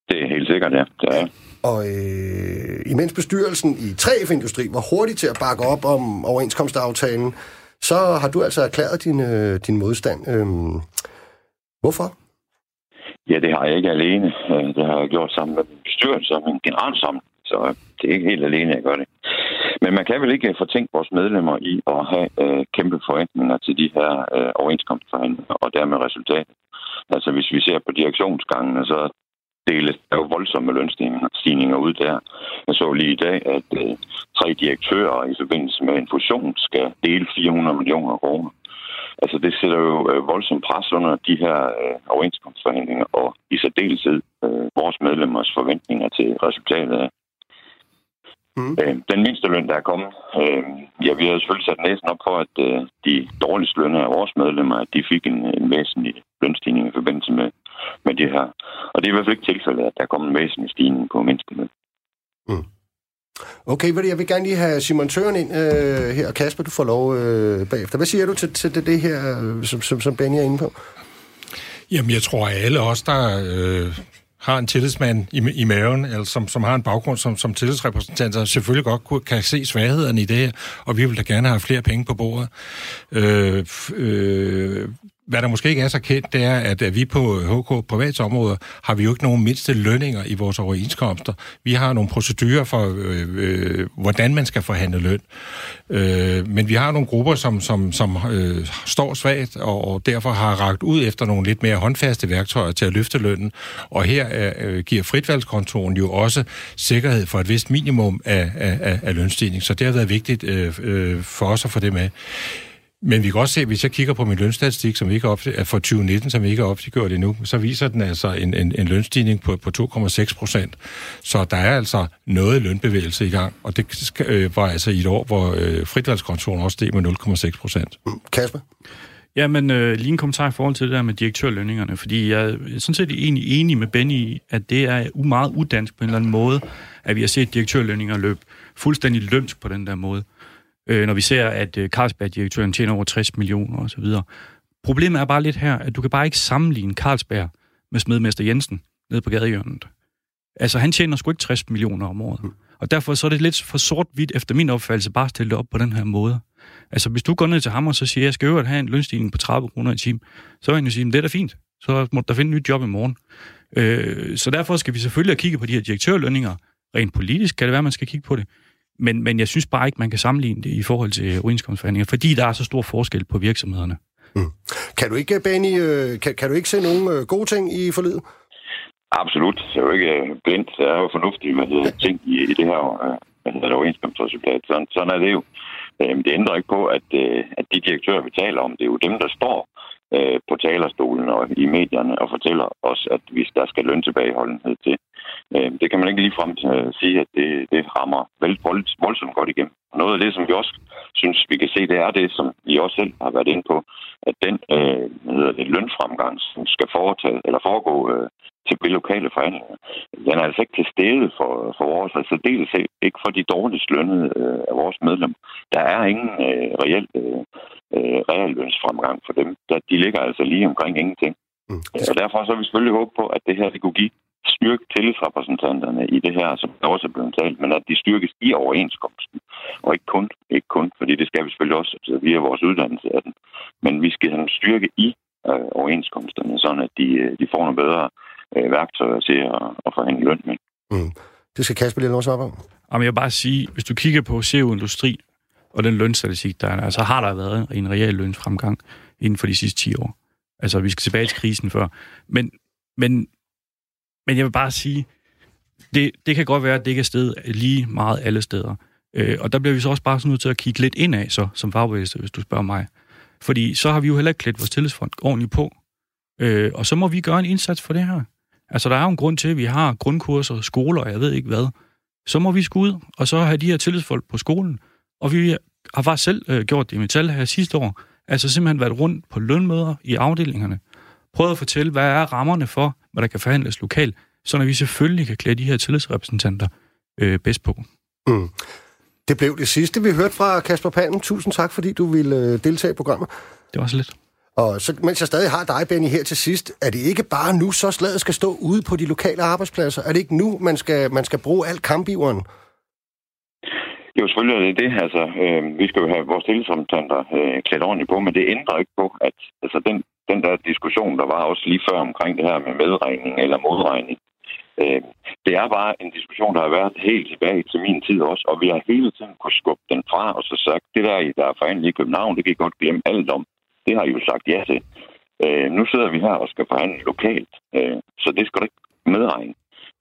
Det er helt sikkert, ja. Det er Og øh, imens bestyrelsen i 3F Industri var hurtig til at bakke op om overenskomstaftalen, så har du altså erklæret din, øh, din modstand. Øhm, hvorfor? Ja, det har jeg ikke alene. Øh, det har jeg gjort sammen med bestyrelsen og min generalsamling. Så øh, det er ikke helt alene, jeg gør det. Men man kan vel ikke øh, fortænke vores medlemmer i at have øh, kæmpe forventninger til de her øh, overenskomstforhandlinger og dermed resultatet. Altså hvis vi ser på direktionsgangene, så deles der jo voldsomme lønstigninger ud der. Jeg så lige i dag, at øh, tre direktører i forbindelse med en fusion skal dele 400 millioner kroner. Altså det sætter jo øh, voldsomt pres under de her øh, overenskomstforhandlinger, og i særdeleshed øh, vores medlemmers forventninger til resultatet af. Mm. Øh, den mindste løn, der er kommet, øh, ja, vi har selvfølgelig sat næsen op for, at øh, de dårligst lønne af vores medlemmer, at de fik en, en væsentlig lønstigning i forbindelse med, med det her. Og det er i hvert fald ikke tilfældet, at der er kommet en væsentlig stigning på mindsteløn. Mm. Okay, jeg vil gerne lige have Simon Tøren ind øh, her, og Kasper, du får lov øh, bagefter. Hvad siger du til, til det, det her, som, som, som Benny er inde på? Jamen, jeg tror, at alle os, der øh, har en tillidsmand i, i maven, eller som, som har en baggrund som, som tillidsrepræsentanter, selvfølgelig godt kan se svaghederne i det her, og vi vil da gerne have flere penge på bordet. Øh, øh, hvad der måske ikke er så kendt, det er, at øh, vi på øh, HK privatsområder har vi jo ikke nogen mindste lønninger i vores overenskomster. Vi har nogle procedurer for, øh, øh, hvordan man skal forhandle løn. Øh, men vi har nogle grupper, som, som, som øh, står svagt, og, og derfor har ragt ud efter nogle lidt mere håndfaste værktøjer til at løfte lønnen. Og her øh, øh giver fritvalgskontoren jo også sikkerhed for et vist minimum af, af, af lønstigning. Så det har været vigtigt øh, øh, for os at få det med. Men vi kan også se, hvis jeg kigger på min lønstatistik, som vi ikke er for 2019, som vi ikke har opgjort endnu, så viser den altså en, en, en lønstigning på, på 2,6 procent. Så der er altså noget lønbevægelse i gang, og det øh, var altså i et år, hvor øh, fritvalgskontoren også steg med 0,6 procent. Kasper? Ja, men øh, lige en kommentar i forhold til det der med direktørlønningerne, fordi jeg er sådan set egentlig enig med Benny i, at det er meget udansk på en eller anden måde, at vi har set direktørlønninger løbe fuldstændig lømsk på den der måde øh, når vi ser, at øh, Carlsberg-direktøren tjener over 60 millioner osv. Problemet er bare lidt her, at du kan bare ikke sammenligne Carlsberg med smedmester Jensen nede på gadehjørnet. Altså, han tjener sgu ikke 60 millioner om året. Mm. Og derfor så er det lidt for sort-hvidt, efter min opfattelse, bare at stille det op på den her måde. Altså, hvis du går ned til ham og så siger, jeg skal øvrigt have en lønstigning på 30 kroner i time, så vil han jo sige, det er da fint. Så må der finde et nyt job i morgen. Øh, så derfor skal vi selvfølgelig kigge på de her direktørlønninger. Rent politisk kan det være, at man skal kigge på det. Men, men jeg synes bare ikke, man kan sammenligne det i forhold til overenskomstforhandlinger, fordi der er så stor forskel på virksomhederne. Mm. Kan du ikke, Benny, øh, kan, kan du ikke se nogle øh, gode ting i forlidet? Absolut. Det er jo ikke øh, blindt. Der er jo fornuftige hvad hedder, ting i, i det her hvad hedder, overenskomstresultat. Sådan, sådan er det jo. Øh, det ændrer ikke på, at, at de direktører, vi taler om, det er jo dem, der står på talerstolen og i medierne og fortæller os, at hvis der skal løn tilbageholdenhed til. Øh, det kan man ikke ligefrem øh, sige, at det, det rammer vel vold, voldsomt godt igennem. Og noget af det, som vi også synes, vi kan se, det er det, som vi også selv har været inde på, at den øh, hedder det, lønfremgang, som skal foretage, eller foregå øh, til de lokale forhandlinger, den er altså ikke til stede for, for vores, altså dels ikke for de dårligst lønnede øh, af vores medlemmer. Der er ingen øh, reel øh, øh, reallønsfremgang for dem. Der, de ligger altså lige omkring ingenting. Mm. Og derfor så har vi selvfølgelig håbet på, at det her det kunne give styrke tillidsrepræsentanterne i det her, som også er blevet talt, men at de styrkes i overenskomsten, og ikke kun, ikke kun fordi det skal vi selvfølgelig også altså, via vores uddannelse af den, men vi skal have en styrke i øh, overenskomsterne, sådan at de, øh, de får nogle bedre øh, værktøjer til at, at forhandle løn med. Mm. Det skal Kasper lige også op om. Jamen, jeg vil bare sige, hvis du kigger på CO Industri og den lønstatistik, der er, så har der været en reel lønsfremgang inden for de sidste 10 år. Altså, vi skal tilbage til krisen før. Men, men, men jeg vil bare sige, det, det kan godt være, at det ikke er sted lige meget alle steder. Øh, og der bliver vi så også bare sådan nødt til at kigge lidt indad, så, som fagbevægelse, hvis du spørger mig. Fordi så har vi jo heller ikke klædt vores tillidsfond ordentligt på. Øh, og så må vi gøre en indsats for det her. Altså, der er jo en grund til, at vi har grundkurser, skoler, og jeg ved ikke hvad. Så må vi skulle ud, og så have de her tillidsfolk på skolen. Og vi har faktisk selv øh, gjort det i Metal her sidste år. Altså simpelthen været rundt på lønmøder i afdelingerne. Prøvet at fortælle, hvad er rammerne for, hvad der kan forhandles lokalt, så vi selvfølgelig kan klæde de her tillidsrepræsentanter øh, bedst på. Mm. Det blev det sidste, vi hørte fra Kasper Palm. Tusind tak, fordi du ville øh, deltage i programmet. Det var så lidt. Og så, mens jeg stadig har dig, Benny, her til sidst, er det ikke bare nu, så slaget skal stå ude på de lokale arbejdspladser? Er det ikke nu, man skal, man skal bruge alt kampiveren? Jo, selvfølgelig er det det. Altså, øh, vi skal jo have vores tillidsrepræsentanter øh, klædt ordentligt på, men det ændrer ikke på, at altså, den, den der diskussion, der var også lige før omkring det her med medregning eller modregning, øh, det er bare en diskussion, der har været helt tilbage til min tid også, og vi har hele tiden kunne skubbe den fra og så sagt, det der, der er forhandlet i København, det kan I godt glemme alt om. Det har I jo sagt ja til. Øh, nu sidder vi her og skal forhandle lokalt, øh, så det skal du ikke medregne.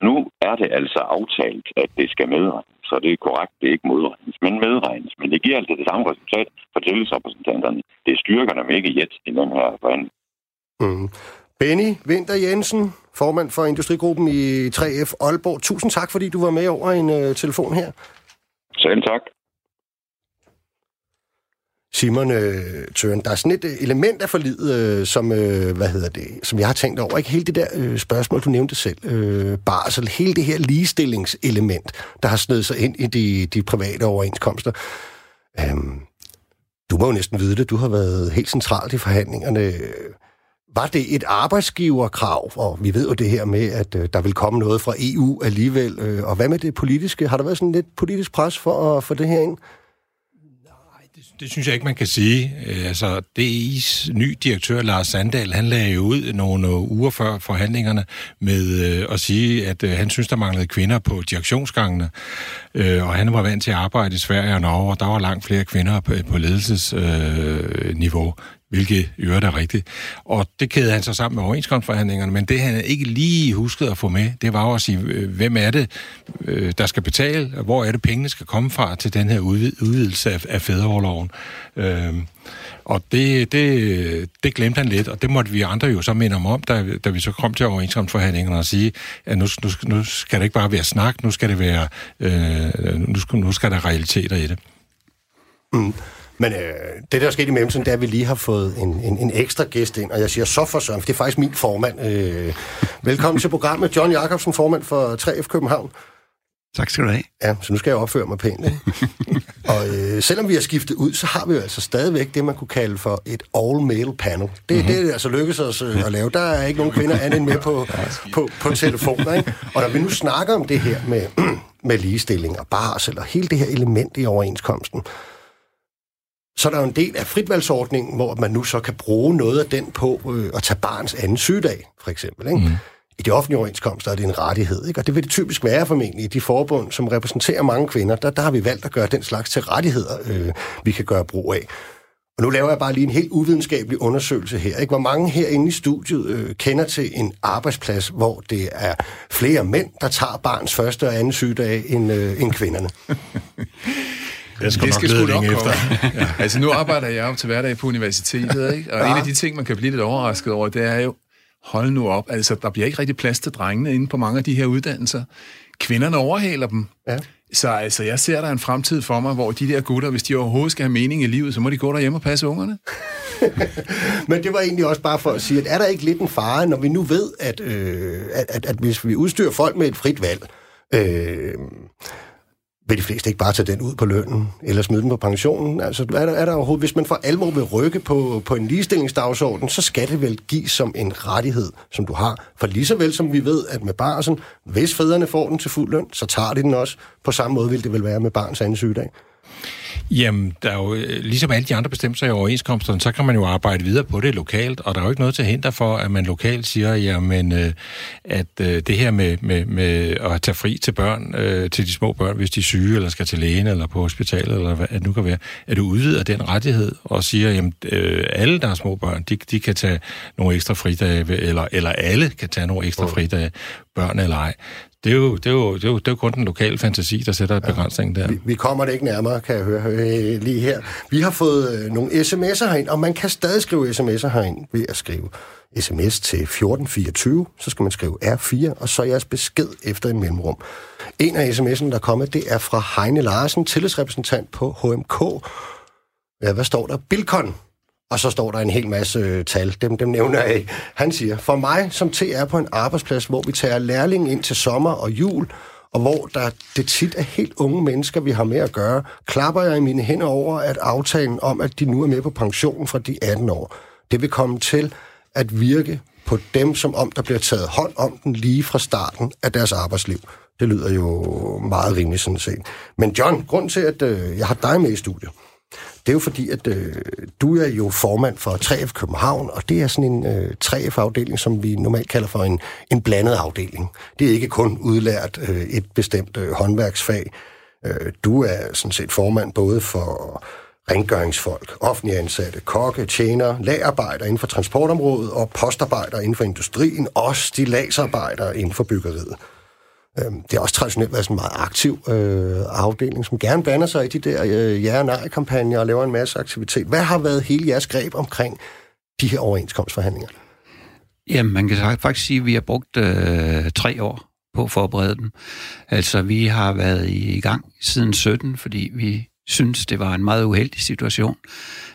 Nu er det altså aftalt, at det skal medregnes, så det er korrekt, det er ikke modregnes, men medregnes. Men det giver altså det samme resultat for tillidsrepræsentanterne. Det styrker dem ikke jet i den her forhandling. Mm. Benny Winter Jensen, formand for Industrigruppen i 3F Aalborg. Tusind tak, fordi du var med over en uh, telefon her. Selv tak. Simon øh, Tøren, der er sådan et øh, element af forlidet, øh, som, øh, hvad hedder det, som jeg har tænkt over. Ikke hele det der øh, spørgsmål, du nævnte selv, øh, barsel, hele det her ligestillingselement, der har snedet sig ind i de, de private overenskomster. Øhm, du må jo næsten vide det, du har været helt centralt i forhandlingerne. Var det et arbejdsgiverkrav, og vi ved jo det her med, at øh, der vil komme noget fra EU alligevel, øh, og hvad med det politiske? Har der været sådan lidt politisk pres for at få det her ind? Det synes jeg ikke, man kan sige. Øh, altså, DI's ny direktør, Lars Sandal, han lagde jo ud nogle øh, uger før forhandlingerne med øh, at sige, at øh, han synes, der manglede kvinder på direktionsgangene. Øh, og han var vant til at arbejde i Sverige og Norge, og der var langt flere kvinder på, på ledelsesniveau. Hvilket i øvrigt er rigtigt. Og det kædede han så sammen med overenskomstforhandlingerne, men det han ikke lige huskede at få med, det var jo at sige, øh, hvem er det, øh, der skal betale, hvor er det, pengene skal komme fra til den her udvidelse af, af fædreoverloven. Øhm, og det, det, det glemte han lidt, og det måtte vi andre jo så minde om, om da, da vi så kom til overenskomstforhandlingerne og sige, at nu, nu, nu skal det ikke bare være snak, nu skal det være, øh, nu, skal, nu skal der realiteter i det. Mm. Men øh, det, der er sket i mellemtiden, det er, at vi lige har fået en, en, en ekstra gæst ind, og jeg siger så for søren, for det er faktisk min formand. Øh, velkommen til programmet, John Jacobsen, formand for 3F København. Tak skal du have. Ja, så nu skal jeg opføre mig pænt. Ikke? og øh, selvom vi har skiftet ud, så har vi jo altså stadigvæk det, man kunne kalde for et all-male panel. Det, mm-hmm. det er altså lykkedes os øh, at lave. Der er ikke nogen kvinder andet end med på, på, på telefoner. Ikke? Og når vi nu snakker om det her med, med ligestilling og barsel og hele det her element i overenskomsten, så er der jo en del af fritvalgsordningen, hvor man nu så kan bruge noget af den på øh, at tage barns anden sygedag, for eksempel. Ikke? Mm. I de offentlige overenskomster er det en rettighed, ikke? og det vil det typisk være formentlig i de forbund, som repræsenterer mange kvinder. Der, der har vi valgt at gøre den slags til rettigheder, øh, vi kan gøre brug af. Og nu laver jeg bare lige en helt uvidenskabelig undersøgelse her. Ikke? Hvor mange herinde i studiet øh, kender til en arbejdsplads, hvor det er flere mænd, der tager barns første og anden sygedag, end, øh, end kvinderne? Jeg skal det nok skal lede sgu nok længe komme. efter. ja. Altså, nu arbejder jeg jo til hverdag på universitetet, ikke? Og ja. en af de ting, man kan blive lidt overrasket over, det er jo, hold nu op, altså, der bliver ikke rigtig plads til drengene inde på mange af de her uddannelser. Kvinderne overhaler dem. Ja. Så altså, jeg ser der en fremtid for mig, hvor de der gutter, hvis de overhovedet skal have mening i livet, så må de gå derhjemme og passe ungerne. Men det var egentlig også bare for at sige, at er der ikke lidt en fare, når vi nu ved, at, øh, at, at, at hvis vi udstyrer folk med et frit valg, øh, vil de fleste ikke bare tage den ud på lønnen, eller smide den på pensionen? Altså, er der, er der overhovedet, hvis man for alvor vil rykke på, på en ligestillingsdagsorden, så skal det vel gives som en rettighed, som du har. For lige så vel som vi ved, at med barsen, hvis fædrene får den til fuld løn, så tager de den også. På samme måde vil det vel være med barns anden sygedag. Jamen, der er jo, øh, ligesom alle de andre bestemmelser i overenskomsterne, så kan man jo arbejde videre på det lokalt, og der er jo ikke noget til hinder for, at man lokalt siger, jamen, øh, at øh, det her med, med, med at tage fri til børn, øh, til de små børn, hvis de er syge, eller skal til lægen, eller på hospitalet, eller hvad det nu kan være, at du udvider den rettighed, og siger, jamen, øh, alle, der er små børn, de, de kan tage nogle ekstra fridage, eller, eller alle kan tage nogle ekstra fridage, børn eller ej. Det er, jo, det, er jo, det, er jo, det er jo kun den lokale fantasi, der sætter et begrænsning der. Vi, vi kommer det ikke nærmere, kan jeg høre øh, lige her. Vi har fået øh, nogle sms'er herind, og man kan stadig skrive sms'er herind ved at skrive sms til 1424. Så skal man skrive R4, og så jeres besked efter en mellemrum. En af sms'erne, der er kommet, det er fra Heine Larsen, tillidsrepræsentant på HMK. Ja, hvad står der? Bilkon. Og så står der en hel masse øh, tal. Dem, dem nævner jeg ikke. Han siger, for mig som TR på en arbejdsplads, hvor vi tager lærling ind til sommer og jul, og hvor der det tit er helt unge mennesker, vi har med at gøre, klapper jeg i mine hænder over, at aftalen om, at de nu er med på pension fra de 18 år, det vil komme til at virke på dem, som om der bliver taget hånd om den lige fra starten af deres arbejdsliv. Det lyder jo meget rimeligt sådan set. Men John, grund til, at øh, jeg har dig med i studiet, det er jo fordi, at øh, du er jo formand for 3F København, og det er sådan en øh, 3F-afdeling, som vi normalt kalder for en, en blandet afdeling. Det er ikke kun udlært øh, et bestemt øh, håndværksfag. Øh, du er sådan set formand både for rengøringsfolk, offentlige ansatte, kokke, tjener, lagarbejdere inden for transportområdet og postarbejdere inden for industrien, også de lagsarbejdere inden for byggeriet. Øhm, det har også traditionelt været sådan en meget aktiv øh, afdeling, som gerne blander sig i de der øh, ja- og nej-kampagner og laver en masse aktivitet. Hvad har været hele jeres greb omkring de her overenskomstforhandlinger? Jamen, man kan faktisk sige, at vi har brugt øh, tre år på at forberede dem. Altså, vi har været i gang siden 17, fordi vi synes, det var en meget uheldig situation,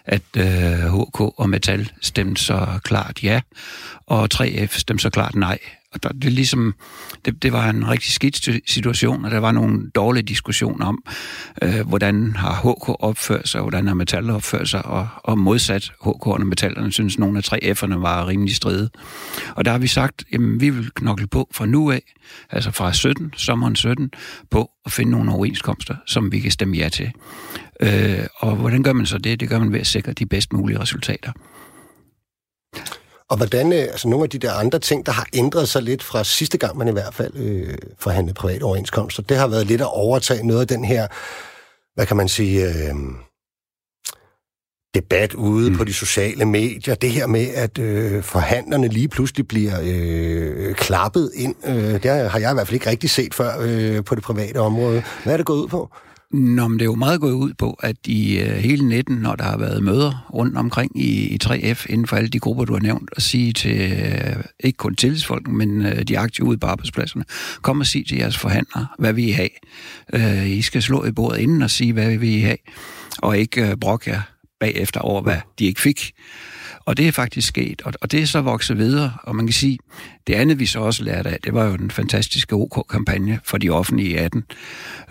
at øh, HK og Metal stemte så klart ja, og 3F stemte så klart nej. Og der, det, ligesom, det, det var en rigtig skidt situation, og der var nogle dårlige diskussioner om, øh, hvordan har HK opført sig, hvordan har Metal opført sig, og, og modsat HK'erne og Metallerne synes, nogle af 3F'erne var rimelig stride. Og der har vi sagt, jamen vi vil knokle på fra nu af, altså fra 17, sommeren 17, på at finde nogle overenskomster, som vi kan stemme ja til. Øh, og hvordan gør man så det? Det gør man ved at sikre de bedst mulige resultater. Og hvordan, øh, altså nogle af de der andre ting, der har ændret sig lidt fra sidste gang, man i hvert fald øh, forhandlede private overenskomster, det har været lidt at overtage noget af den her, hvad kan man sige, øh, debat ude mm. på de sociale medier. Det her med, at øh, forhandlerne lige pludselig bliver øh, klappet ind. Øh, det har jeg i hvert fald ikke rigtig set før øh, på det private område. Hvad er det gået ud på? Nå, men det er jo meget gået ud på, at i øh, hele 19, når der har været møder rundt omkring i, i 3F, inden for alle de grupper, du har nævnt, at sige til, øh, ikke kun tillidsfolk, men øh, de aktive ude på arbejdspladserne, kom og sig til jeres forhandlere, hvad vi I have. Øh, I skal slå i bordet inden og sige, hvad vi I have, og ikke øh, brokke jer bagefter over, hvad de ikke fik. Og det er faktisk sket, og, og det er så vokset videre, og man kan sige, det andet vi så også lærte af, det var jo den fantastiske OK-kampagne for de offentlige i 18,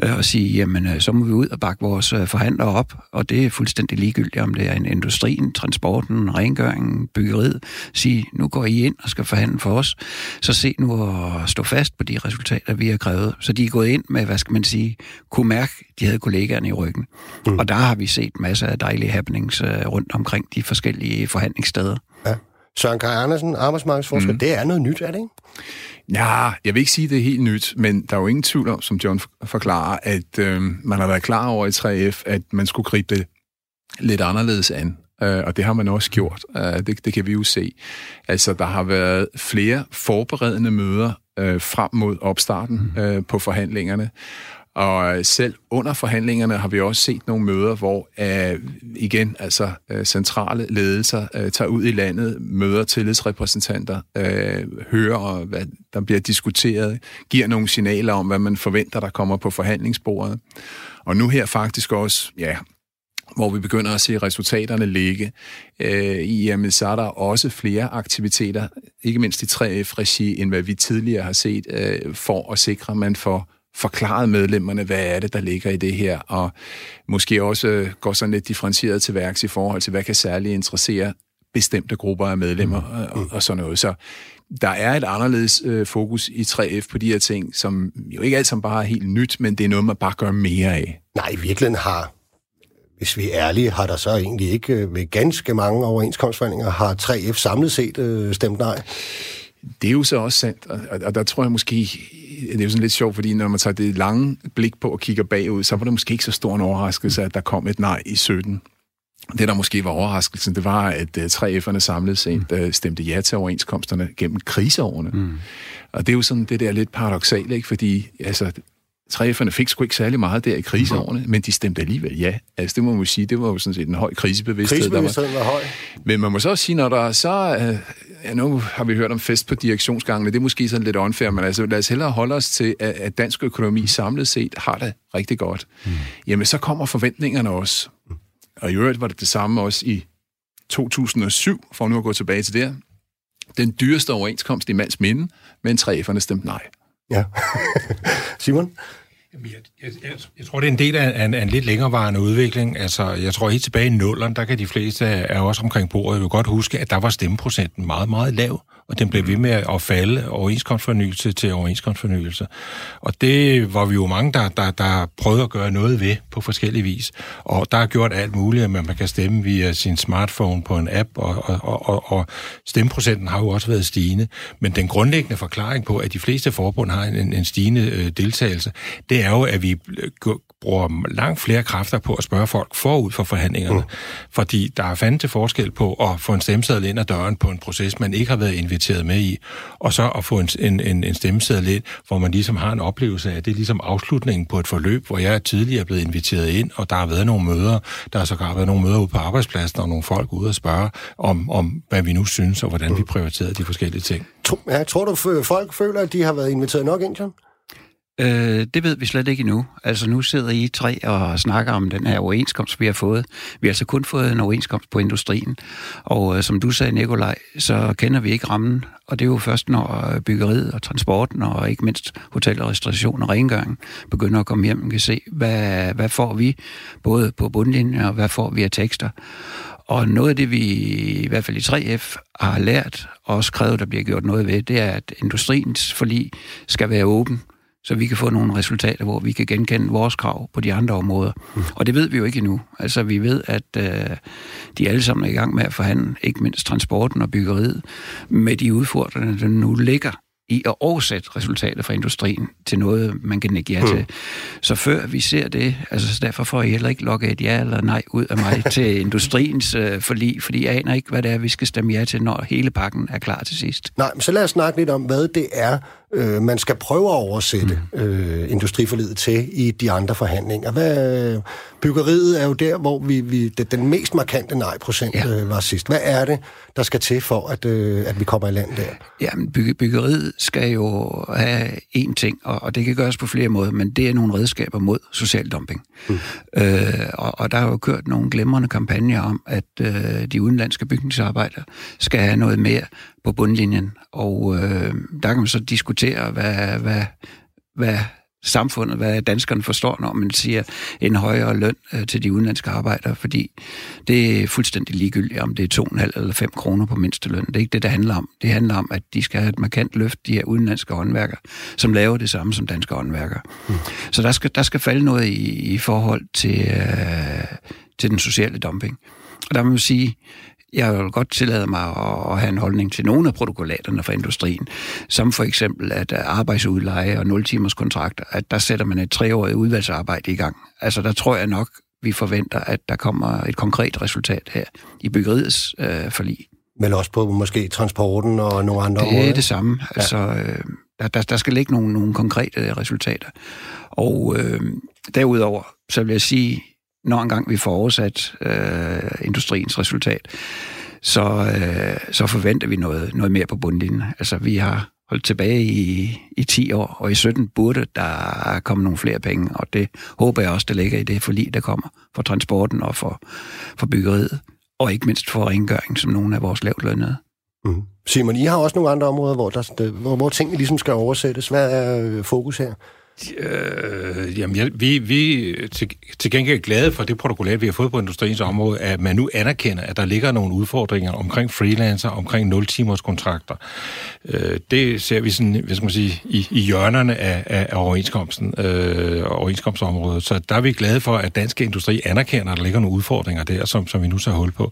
øh, at sige, jamen øh, så må vi ud og bakke vores øh, forhandlere op, og det er fuldstændig ligegyldigt, om det er en industrien, transporten, rengøringen, byggeriet, sige, nu går I ind og skal forhandle for os, så se nu at stå fast på de resultater, vi har krævet. Så de er gået ind med, hvad skal man sige, kunne mærke, de havde kollegaerne i ryggen. Mm. Og der har vi set masser af dejlige happenings rundt omkring de forskellige forhandlingssteder. Ja. Søren Kaj Andersen, arbejdsmarkedsforsker, mm. det er noget nyt, er det ikke? Ja, jeg vil ikke sige, at det er helt nyt, men der er jo ingen tvivl om, som John forklarer, at øh, man har været klar over i 3F, at man skulle gribe det lidt anderledes an. Øh, og det har man også gjort. Øh, det, det kan vi jo se. Altså, der har været flere forberedende møder øh, frem mod opstarten øh, på forhandlingerne. Og øh, selv under forhandlingerne har vi også set nogle møder, hvor uh, igen, altså uh, centrale ledelser uh, tager ud i landet, møder tillidsrepræsentanter, uh, hører, hvad der bliver diskuteret, giver nogle signaler om, hvad man forventer, der kommer på forhandlingsbordet. Og nu her faktisk også, ja, hvor vi begynder at se resultaterne ligge. Øh, I jamen, så er der også flere aktiviteter, ikke mindst i 3F-regi, end hvad vi tidligere har set, øh, for at sikre, at man får forklaret medlemmerne, hvad er det, der ligger i det her, og måske også går sådan lidt differentieret til værks i forhold til, hvad kan særligt interessere bestemte grupper af medlemmer mm. og, og sådan noget. Så der er et anderledes øh, fokus i 3F på de her ting, som jo ikke alt sammen bare er helt nyt, men det er noget, man bare gør mere af. Nej, i virkeligheden har hvis vi er ærlige, har der så egentlig ikke øh, ved ganske mange overenskomstforhandlinger, har 3F samlet set øh, stemt nej? Det er jo så også sandt, og, og der tror jeg måske, det er jo sådan lidt sjovt, fordi når man tager det lange blik på og kigger bagud, så var det måske ikke så stor en overraskelse, at der kom et nej i 17. Det, der måske var overraskelsen, det var, at 3F'erne samlet set mm. stemte ja til overenskomsterne gennem kriseårene. Mm. Og det er jo sådan det der lidt paradoxalt, ikke? fordi altså, 3F'erne fik sgu ikke særlig meget der i kriseårene, mm. men de stemte alligevel ja. Altså det må man sige, det var jo sådan set en høj krisebevidsthed. Krisebevidstheden var. var høj. Men man må så også sige, når der så... Øh, ja, nu har vi hørt om fest på direktionsgangene, det er måske sådan lidt unfair, men altså lad os hellere holde os til, at, at dansk økonomi samlet set har det rigtig godt. Mm. Jamen så kommer forventningerne også. Og i øvrigt var det det samme også i 2007, for nu at gå tilbage til det Den dyreste overenskomst i mands minde, men 3F'erne stemte nej. Ja. Simon? Jeg, jeg, jeg, jeg tror, det er en del af en, af en lidt længerevarende udvikling. Altså, jeg tror, helt tilbage i nullerne, der kan de fleste af os omkring bordet jo godt huske, at der var stemmeprocenten meget, meget lav og den blev ved med at falde overenskomstfornyelse til overenskomstfornyelse. Og det var vi jo mange, der, der, der prøvede at gøre noget ved på forskellige vis. Og der er gjort alt muligt, at man kan stemme via sin smartphone på en app, og, og, og, og stemmeprocenten har jo også været stigende. Men den grundlæggende forklaring på, at de fleste forbund har en, en stigende øh, deltagelse, det er jo, at vi øh, bruger langt flere kræfter på at spørge folk forud for forhandlingerne. Mm. Fordi der er fandme til forskel på at få en stemmeseddel ind ad døren på en proces, man ikke har været inviteret med i, og så at få en, en, en stemmeseddel ind, hvor man ligesom har en oplevelse af, at det er ligesom afslutningen på et forløb, hvor jeg tidligere er blevet inviteret ind, og der har været nogle møder, der har sågar været nogle møder ude på arbejdspladsen, og nogle folk ude og spørge om, om hvad vi nu synes, og hvordan mm. vi prioriterer de forskellige ting. Ja, tror du, folk føler, at de har været inviteret nok ind, John? Øh, det ved vi slet ikke endnu. Altså nu sidder I tre og snakker om den her overenskomst, vi har fået. Vi har altså kun fået en overenskomst på industrien. Og øh, som du sagde, Nikolaj, så kender vi ikke rammen. Og det er jo først, når øh, byggeriet og transporten og ikke mindst hotel og restauration og rengøring begynder at komme hjem og kan se, hvad, hvad får vi både på bundlinjen og hvad får vi af tekster. Og noget af det, vi i hvert fald i 3F har lært og også krævet, der bliver gjort noget ved, det er, at industriens forlig skal være åben så vi kan få nogle resultater, hvor vi kan genkende vores krav på de andre områder. Mm. Og det ved vi jo ikke endnu. Altså, vi ved, at øh, de alle sammen er i gang med at forhandle, ikke mindst transporten og byggeriet, med de udfordringer, der nu ligger i at oversætte resultater fra industrien til noget, man kan nikke ja mm. til. Så før vi ser det, altså derfor får I heller ikke logge et ja eller nej ud af mig til industriens øh, forlig, fordi jeg aner ikke, hvad det er, vi skal stemme ja til, når hele pakken er klar til sidst. Nej, men så lad os snakke lidt om, hvad det er, øh, man skal prøve at oversætte mm. øh, industriforlidet til i de andre forhandlinger. Hvad, byggeriet er jo der, hvor vi, vi den mest markante nej-procent ja. øh, var sidst. Hvad er det, der skal til for, at, øh, at vi kommer i land der? Jamen, bygge, byggeriet skal jo have én ting, og, og det kan gøres på flere måder, men det er nogle redskaber mod social dumping. Mm. Øh, og, og der er jo kørt nogle glemrende kampagner om, at øh, de udenlandske bygningsarbejdere skal have noget mere på bundlinjen. Og øh, der kan man så diskutere, hvad, hvad, hvad samfundet, hvad danskerne forstår, når man siger en højere løn øh, til de udenlandske arbejdere, fordi det er fuldstændig ligegyldigt, om det er 2,5 eller 5 kroner på mindste løn. Det er ikke det, det handler om. Det handler om, at de skal have et markant løft, de her udenlandske håndværkere, som laver det samme som danske håndværkere. Mm. Så der skal, der skal falde noget i, i forhold til, øh, til den sociale dumping. Og der må man sige, jeg vil godt tillade mig at have en holdning til nogle af protokollaterne fra industrien, som for eksempel at arbejdsudleje og 0-timers kontrakter, at der sætter man et treårigt udvalgsarbejde i gang. Altså der tror jeg nok, vi forventer, at der kommer et konkret resultat her i byggeriets øh, forlig. Men også på måske transporten og nogle andre Det er områder. det samme. Ja. Altså, øh, der, der, der skal ligge nogle, nogle konkrete resultater. Og øh, derudover, så vil jeg sige, når engang vi får oversat øh, industriens resultat, så, øh, så forventer vi noget, noget mere på bundlinjen. Altså, vi har holdt tilbage i, i 10 år, og i 17 burde der komme nogle flere penge, og det håber jeg også, der ligger i det forlig, der kommer for transporten og for, for byggeriet, og ikke mindst for rengøring, som nogle af vores lavt lønnede. Mm. Mm-hmm. Simon, I har også nogle andre områder, hvor, der, hvor, hvor tingene ligesom skal oversættes. Hvad er øh, fokus her? Øh, jamen, ja, vi, vi til, til gengæld glade for det protokollat, vi har fået på industriens område, at man nu anerkender, at der ligger nogle udfordringer omkring freelancer, omkring 0-timers kontrakter. Øh, det ser vi sådan, hvad skal man sige, i, i hjørnerne af, af, af overenskomsten, øh, overenskomstområdet. Så der er vi glade for, at danske industri anerkender, at der ligger nogle udfordringer der, som, som vi nu så hul på.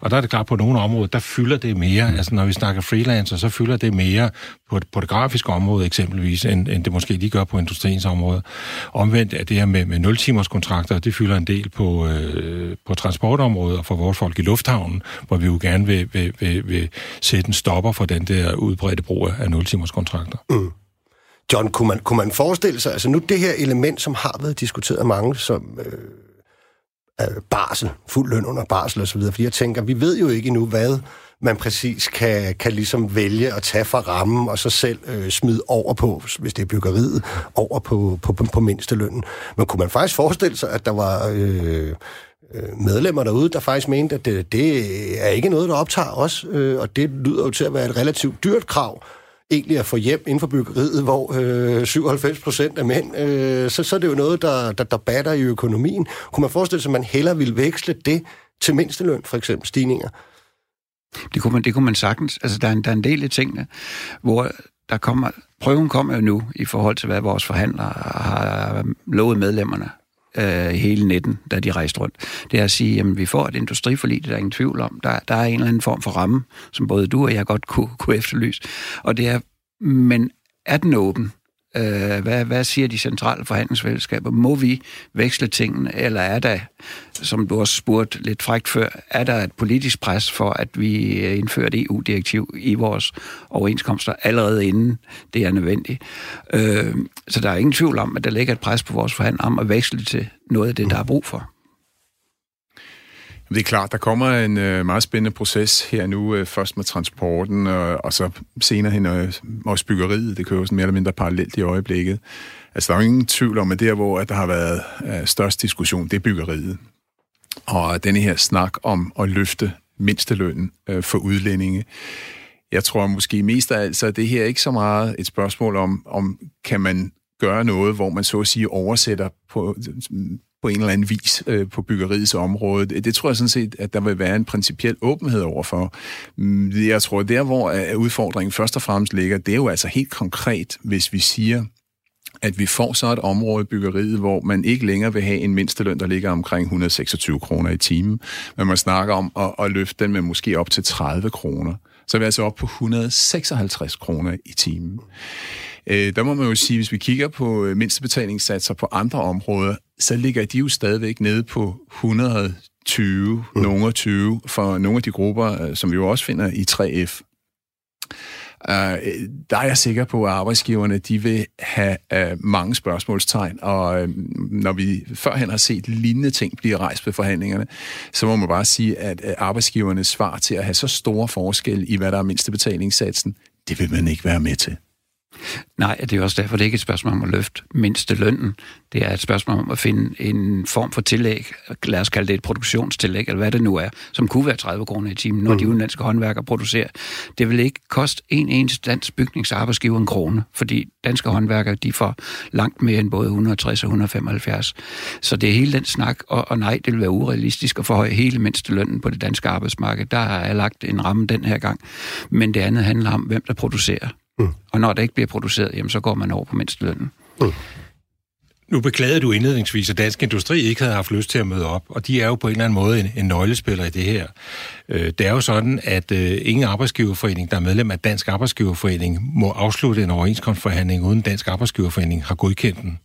Og der er det klart, på nogle områder, der fylder det mere. Mm. Altså, når vi snakker freelancer, så fylder det mere på, på det grafiske område eksempelvis, end, end det måske lige gør på industriens område. Omvendt er det her med, med 0-timers kontrakter, det fylder en del på, øh, på transportområdet og for vores folk i lufthavnen, hvor vi jo gerne vil, vil, vil, vil sætte en stopper for den der udbredte brug af 0-timers kontrakter. Mm. John, kunne man, kunne man forestille sig, altså nu det her element, som har været diskuteret af mange, som øh, barsel, fuld løn under barsel osv., fordi jeg tænker, vi ved jo ikke endnu, hvad man præcis kan, kan ligesom vælge at tage fra rammen, og så selv øh, smide over på, hvis det er byggeriet, over på, på, på, på mindstelønnen. Men kunne man faktisk forestille sig, at der var... Øh, øh medlemmer derude, der faktisk mente, at det, det er ikke noget, der optager os, øh, og det lyder jo til at være et relativt dyrt krav, egentlig at få hjem inden for byggeriet, hvor øh, 97 procent er mænd, øh, så, så er det jo noget, der, der, der batter i økonomien. Kunne man forestille sig, at man hellere ville veksle det til mindsteløn, for eksempel stigninger? Det kunne man, det kunne man sagtens. Altså, der er en, der er en del af tingene, hvor der kommer, prøven kommer jo nu i forhold til, hvad vores forhandlere har lovet medlemmerne øh, hele 19, da de rejste rundt. Det er at sige, at vi får et industriforlig, det er der ingen tvivl om. Der, der er en eller anden form for ramme, som både du og jeg godt kunne, kunne efterlyse. Og det er, men er den åben? Øh, hvad, hvad siger de centrale forhandlingsfællesskaber? Må vi veksle tingene, eller er der, som du også spurgte lidt frækt før, er der et politisk pres for, at vi øh, indfører et EU-direktiv i vores overenskomster allerede inden det er nødvendigt? Øh, så der er ingen tvivl om, at der ligger et pres på vores forhandlere om at veksle til noget af det, der er brug for. Det er klart, der kommer en øh, meget spændende proces her nu, øh, først med transporten, øh, og så senere hen øh, også byggeriet. Det kører jo sådan mere eller mindre parallelt i øjeblikket. Altså, der er jo ingen tvivl om, at der, hvor at der har været øh, størst diskussion, det er byggeriet. Og denne her snak om at løfte mindstelønnen øh, for udlændinge. Jeg tror måske mest af alt, så det her er ikke så meget et spørgsmål om, om kan man gøre noget, hvor man så at sige oversætter på, på en eller anden vis øh, på byggeriets område. Det, det tror jeg sådan set, at der vil være en principiel åbenhed overfor. Mm, jeg tror, der hvor øh, udfordringen først og fremmest ligger, det er jo altså helt konkret, hvis vi siger, at vi får så et område i byggeriet, hvor man ikke længere vil have en mindsteløn, der ligger omkring 126 kroner i timen, men man snakker om at, at løfte den med måske op til 30 kroner. Så er vi altså op på 156 kroner i timen. Øh, der må man jo sige, hvis vi kigger på øh, mindstebetalingssatser på andre områder, så ligger de jo stadigvæk nede på 120, mm. nogle 20 for nogle af de grupper, øh, som vi jo også finder i 3F. Uh, der er jeg sikker på, at arbejdsgiverne de vil have uh, mange spørgsmålstegn, og uh, når vi førhen har set lignende ting blive rejst ved forhandlingerne, så må man bare sige, at uh, arbejdsgivernes svar til at have så store forskel i, hvad der er mindste betalingssatsen, det vil man ikke være med til. Nej, det er også derfor, det er ikke et spørgsmål om at løfte mindste lønnen. Det er et spørgsmål om at finde en form for tillæg, lad os kalde det et produktionstillæg, eller hvad det nu er, som kunne være 30 kroner i timen, når mm. de udenlandske håndværkere producerer. Det vil ikke koste en eneste dansk bygningsarbejdsgiver en krone, fordi danske håndværkere, de får langt mere end både 160 og 175. Så det er hele den snak, og, og nej, det vil være urealistisk at forhøje hele mindste lønnen på det danske arbejdsmarked. Der har jeg lagt en ramme den her gang. Men det andet handler om, hvem der producerer. Mm. Og når det ikke bliver produceret, jamen, så går man over på mindstelønnen. Mm. Nu beklagede du indledningsvis, at Dansk Industri ikke havde haft lyst til at møde op, og de er jo på en eller anden måde en, en nøglespiller i det her. Øh, det er jo sådan, at øh, ingen arbejdsgiverforening, der er medlem af Dansk Arbejdsgiverforening, må afslutte en overenskomstforhandling, uden Dansk Arbejdsgiverforening har godkendt den.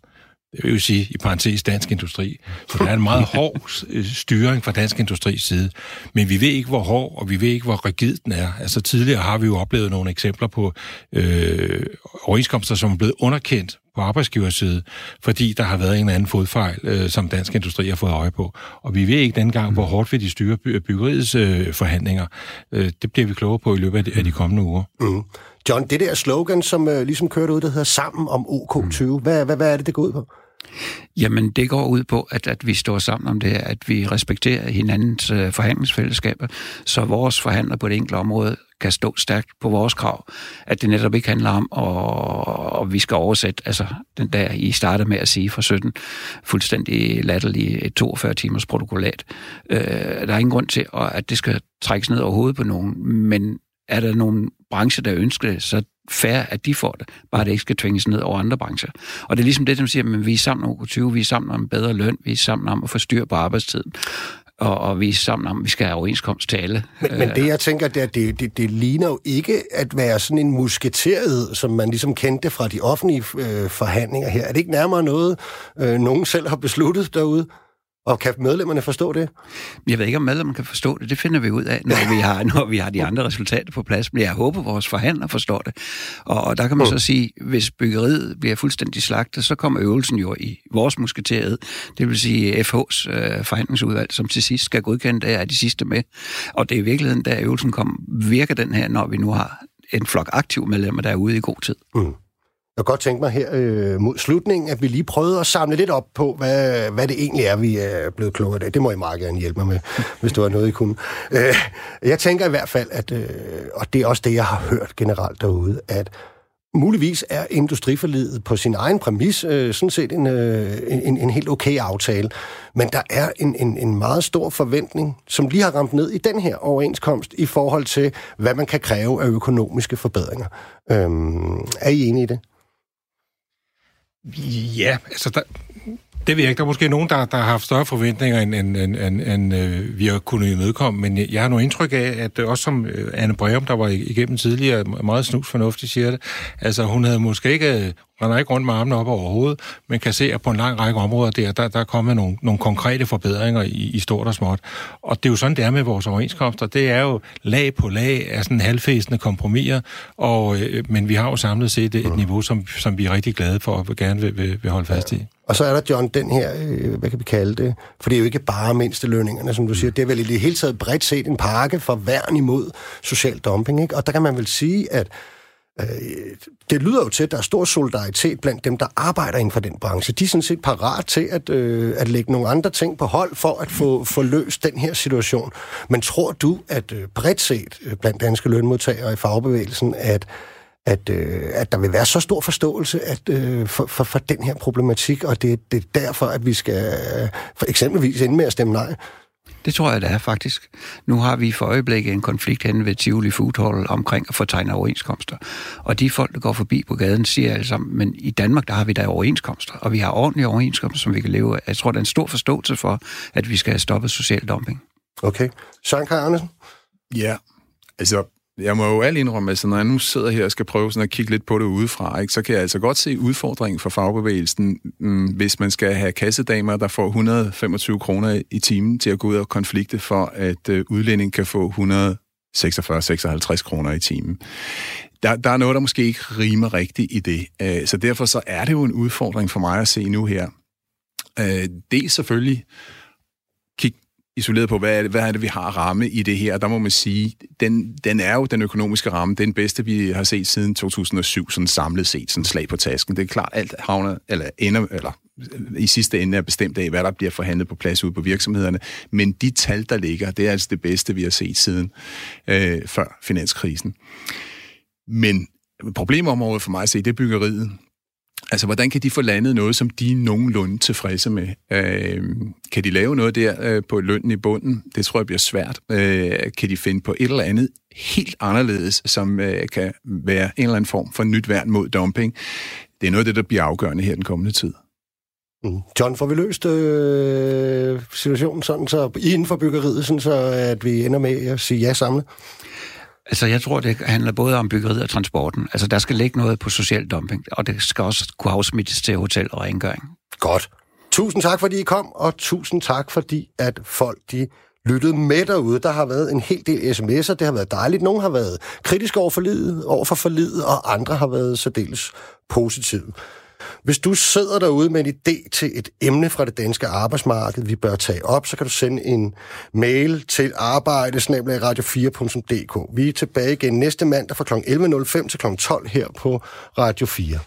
Det vil jo sige i parentes dansk industri. Så der er en meget hård styring fra dansk industris side. Men vi ved ikke, hvor hård, og vi ved ikke, hvor rigid den er. Altså tidligere har vi jo oplevet nogle eksempler på øh, overenskomster, som er blevet underkendt på arbejdsgiverside, fordi der har været en eller anden fodfejl, øh, som dansk industri har fået øje på. Og vi ved ikke dengang, hvor hårdt vil de styre byggeriets øh, forhandlinger. Øh, det bliver vi klogere på i løbet af de, af de kommende uger. Mm. John, det der slogan, som øh, ligesom kørte ud, der hedder Sammen om OK20, mm. hvad, hvad, hvad er det, det går ud på? Jamen, det går ud på, at, at vi står sammen om det her, at vi respekterer hinandens øh, forhandlingsfællesskaber, så vores forhandler på det enkelte område kan stå stærkt på vores krav. At det netop ikke handler om, at, at vi skal oversætte, altså den der, I starter med at sige fra 17, fuldstændig latterlig et 42 timers protokollat. Øh, der er ingen grund til, at det skal trækkes ned over hovedet på nogen, men er der nogle brancher, der ønsker det, så fair, at de får det, bare det ikke skal tvinges ned over andre brancher. Og det er ligesom det, som siger, at vi er sammen om 20, vi er sammen om bedre løn, vi er sammen om at få styr på arbejdstiden og, og vi er sammen om, at vi skal have overenskomst til alle. Men, men det, jeg tænker, det, det, det, det ligner jo ikke at være sådan en musketeret, som man ligesom kendte fra de offentlige øh, forhandlinger her. Er det ikke nærmere noget, øh, nogen selv har besluttet derude? Og kan medlemmerne forstå det? Jeg ved ikke, om medlemmerne kan forstå det. Det finder vi ud af, når vi har, når vi har de andre resultater på plads. Men jeg håber, vores forhandlere forstår det. Og, og der kan man mm. så sige, hvis byggeriet bliver fuldstændig slagtet, så kommer øvelsen jo i vores musketeret. Det vil sige FH's øh, forhandlingsudvalg, som til sidst skal godkende det, er de sidste med. Og det er i virkeligheden, da øvelsen kom, virker den her, når vi nu har en flok aktive medlemmer, der er ude i god tid. Mm. Jeg kan godt tænke mig her øh, mod slutningen, at vi lige prøvede at samle lidt op på, hvad, hvad det egentlig er, vi er blevet klogere af. Det må I meget gerne hjælpe mig med, hvis det var noget, I kunne. Øh, jeg tænker i hvert fald, at, øh, og det er også det, jeg har hørt generelt derude, at muligvis er industriforlidet på sin egen præmis øh, sådan set en, øh, en, en helt okay aftale. Men der er en, en, en meget stor forventning, som lige har ramt ned i den her overenskomst i forhold til, hvad man kan kræve af økonomiske forbedringer. Øh, er I enige i det? Ja, altså der, det ved jeg ikke. Der er måske nogen, der, der har haft større forventninger, end, end, end, end, end øh, vi har kunnet imødekomme. Men jeg har nu indtryk af, at øh, også som øh, Anne Breum, der var igennem tidligere, meget snus fornuftigt siger det, altså hun havde måske ikke øh, man er ikke rundt med armene op overhovedet, men kan se, at på en lang række områder der, der, der er kommet nogle, nogle konkrete forbedringer i, i stort og småt. Og det er jo sådan, det er med vores overenskomster. Det er jo lag på lag af sådan halvfæsende kompromiser, og, øh, men vi har jo samlet set et, et niveau, som, som vi er rigtig glade for og gerne vil, vil, vil holde fast i. Og så er der, John, den her, øh, hvad kan vi kalde det? For det er jo ikke bare mindstelønningerne, som du siger. Det er vel i det hele taget bredt set en pakke for værn imod social dumping, ikke? Og der kan man vel sige, at Øh, det lyder jo til, at der er stor solidaritet blandt dem, der arbejder inden for den branche. De er sådan set parat til at, øh, at lægge nogle andre ting på hold for at få, få løst den her situation. Men tror du, at øh, bredt set øh, blandt danske lønmodtagere i fagbevægelsen, at at, øh, at der vil være så stor forståelse at, øh, for, for, for den her problematik, og det, det er derfor, at vi skal øh, for eksempelvis ende med at stemme nej. Det tror jeg, det er faktisk. Nu har vi for øjeblikket en konflikt henne ved Tivoli Food Hall omkring at få tegnet overenskomster. Og de folk, der går forbi på gaden, siger sammen, men i Danmark, der har vi da overenskomster, og vi har ordentlige overenskomster, som vi kan leve af. Jeg tror, der er en stor forståelse for, at vi skal have stoppet social dumping. Okay. Sankt Arnesen? Ja, altså jeg må jo alt indrømme, at når jeg nu sidder her og skal prøve sådan at kigge lidt på det udefra, ikke, så kan jeg altså godt se udfordringen for fagbevægelsen, mm, hvis man skal have kassedamer, der får 125 kroner i timen til at gå ud og konflikte for, at øh, udlænding kan få 146-56 kroner i timen. Der, der er noget, der måske ikke rimer rigtigt i det. Øh, så derfor så er det jo en udfordring for mig at se nu her. Øh, det er selvfølgelig isoleret på, hvad er, det, hvad er det, vi har ramme i det her. Der må man sige, den, den er jo den økonomiske ramme, den bedste, vi har set siden 2007, sådan samlet set, sådan slag på tasken. Det er klart, alt havner, eller ender, eller i sidste ende er bestemt af, hvad der bliver forhandlet på plads ude på virksomhederne. Men de tal, der ligger, det er altså det bedste, vi har set siden øh, før finanskrisen. Men problemområdet for mig at se, det er byggeriet. Altså, hvordan kan de få landet noget, som de er nogenlunde tilfredse med? Øh, kan de lave noget der øh, på lønnen i bunden? Det tror jeg bliver svært. Øh, kan de finde på et eller andet helt anderledes, som øh, kan være en eller anden form for nyt værn mod dumping? Det er noget af det, der bliver afgørende her den kommende tid. Mm. John, får vi løst øh, situationen sådan, så inden for byggeriet, sådan, så at vi ender med at sige ja samlet? Altså, jeg tror, det handler både om byggeriet og transporten. Altså, der skal ligge noget på social dumping, og det skal også kunne afsmittes til hotel og rengøring. Godt. Tusind tak, fordi I kom, og tusind tak, fordi at folk de lyttede med derude. Der har været en hel del sms'er, det har været dejligt. Nogle har været kritiske over, for livet, over for forlidet, og andre har været særdeles positive. Hvis du sidder derude med en idé til et emne fra det danske arbejdsmarked, vi bør tage op, så kan du sende en mail til arbejde radio4.dk. Vi er tilbage igen næste mandag fra kl. 11.05 til kl. 12 her på Radio 4.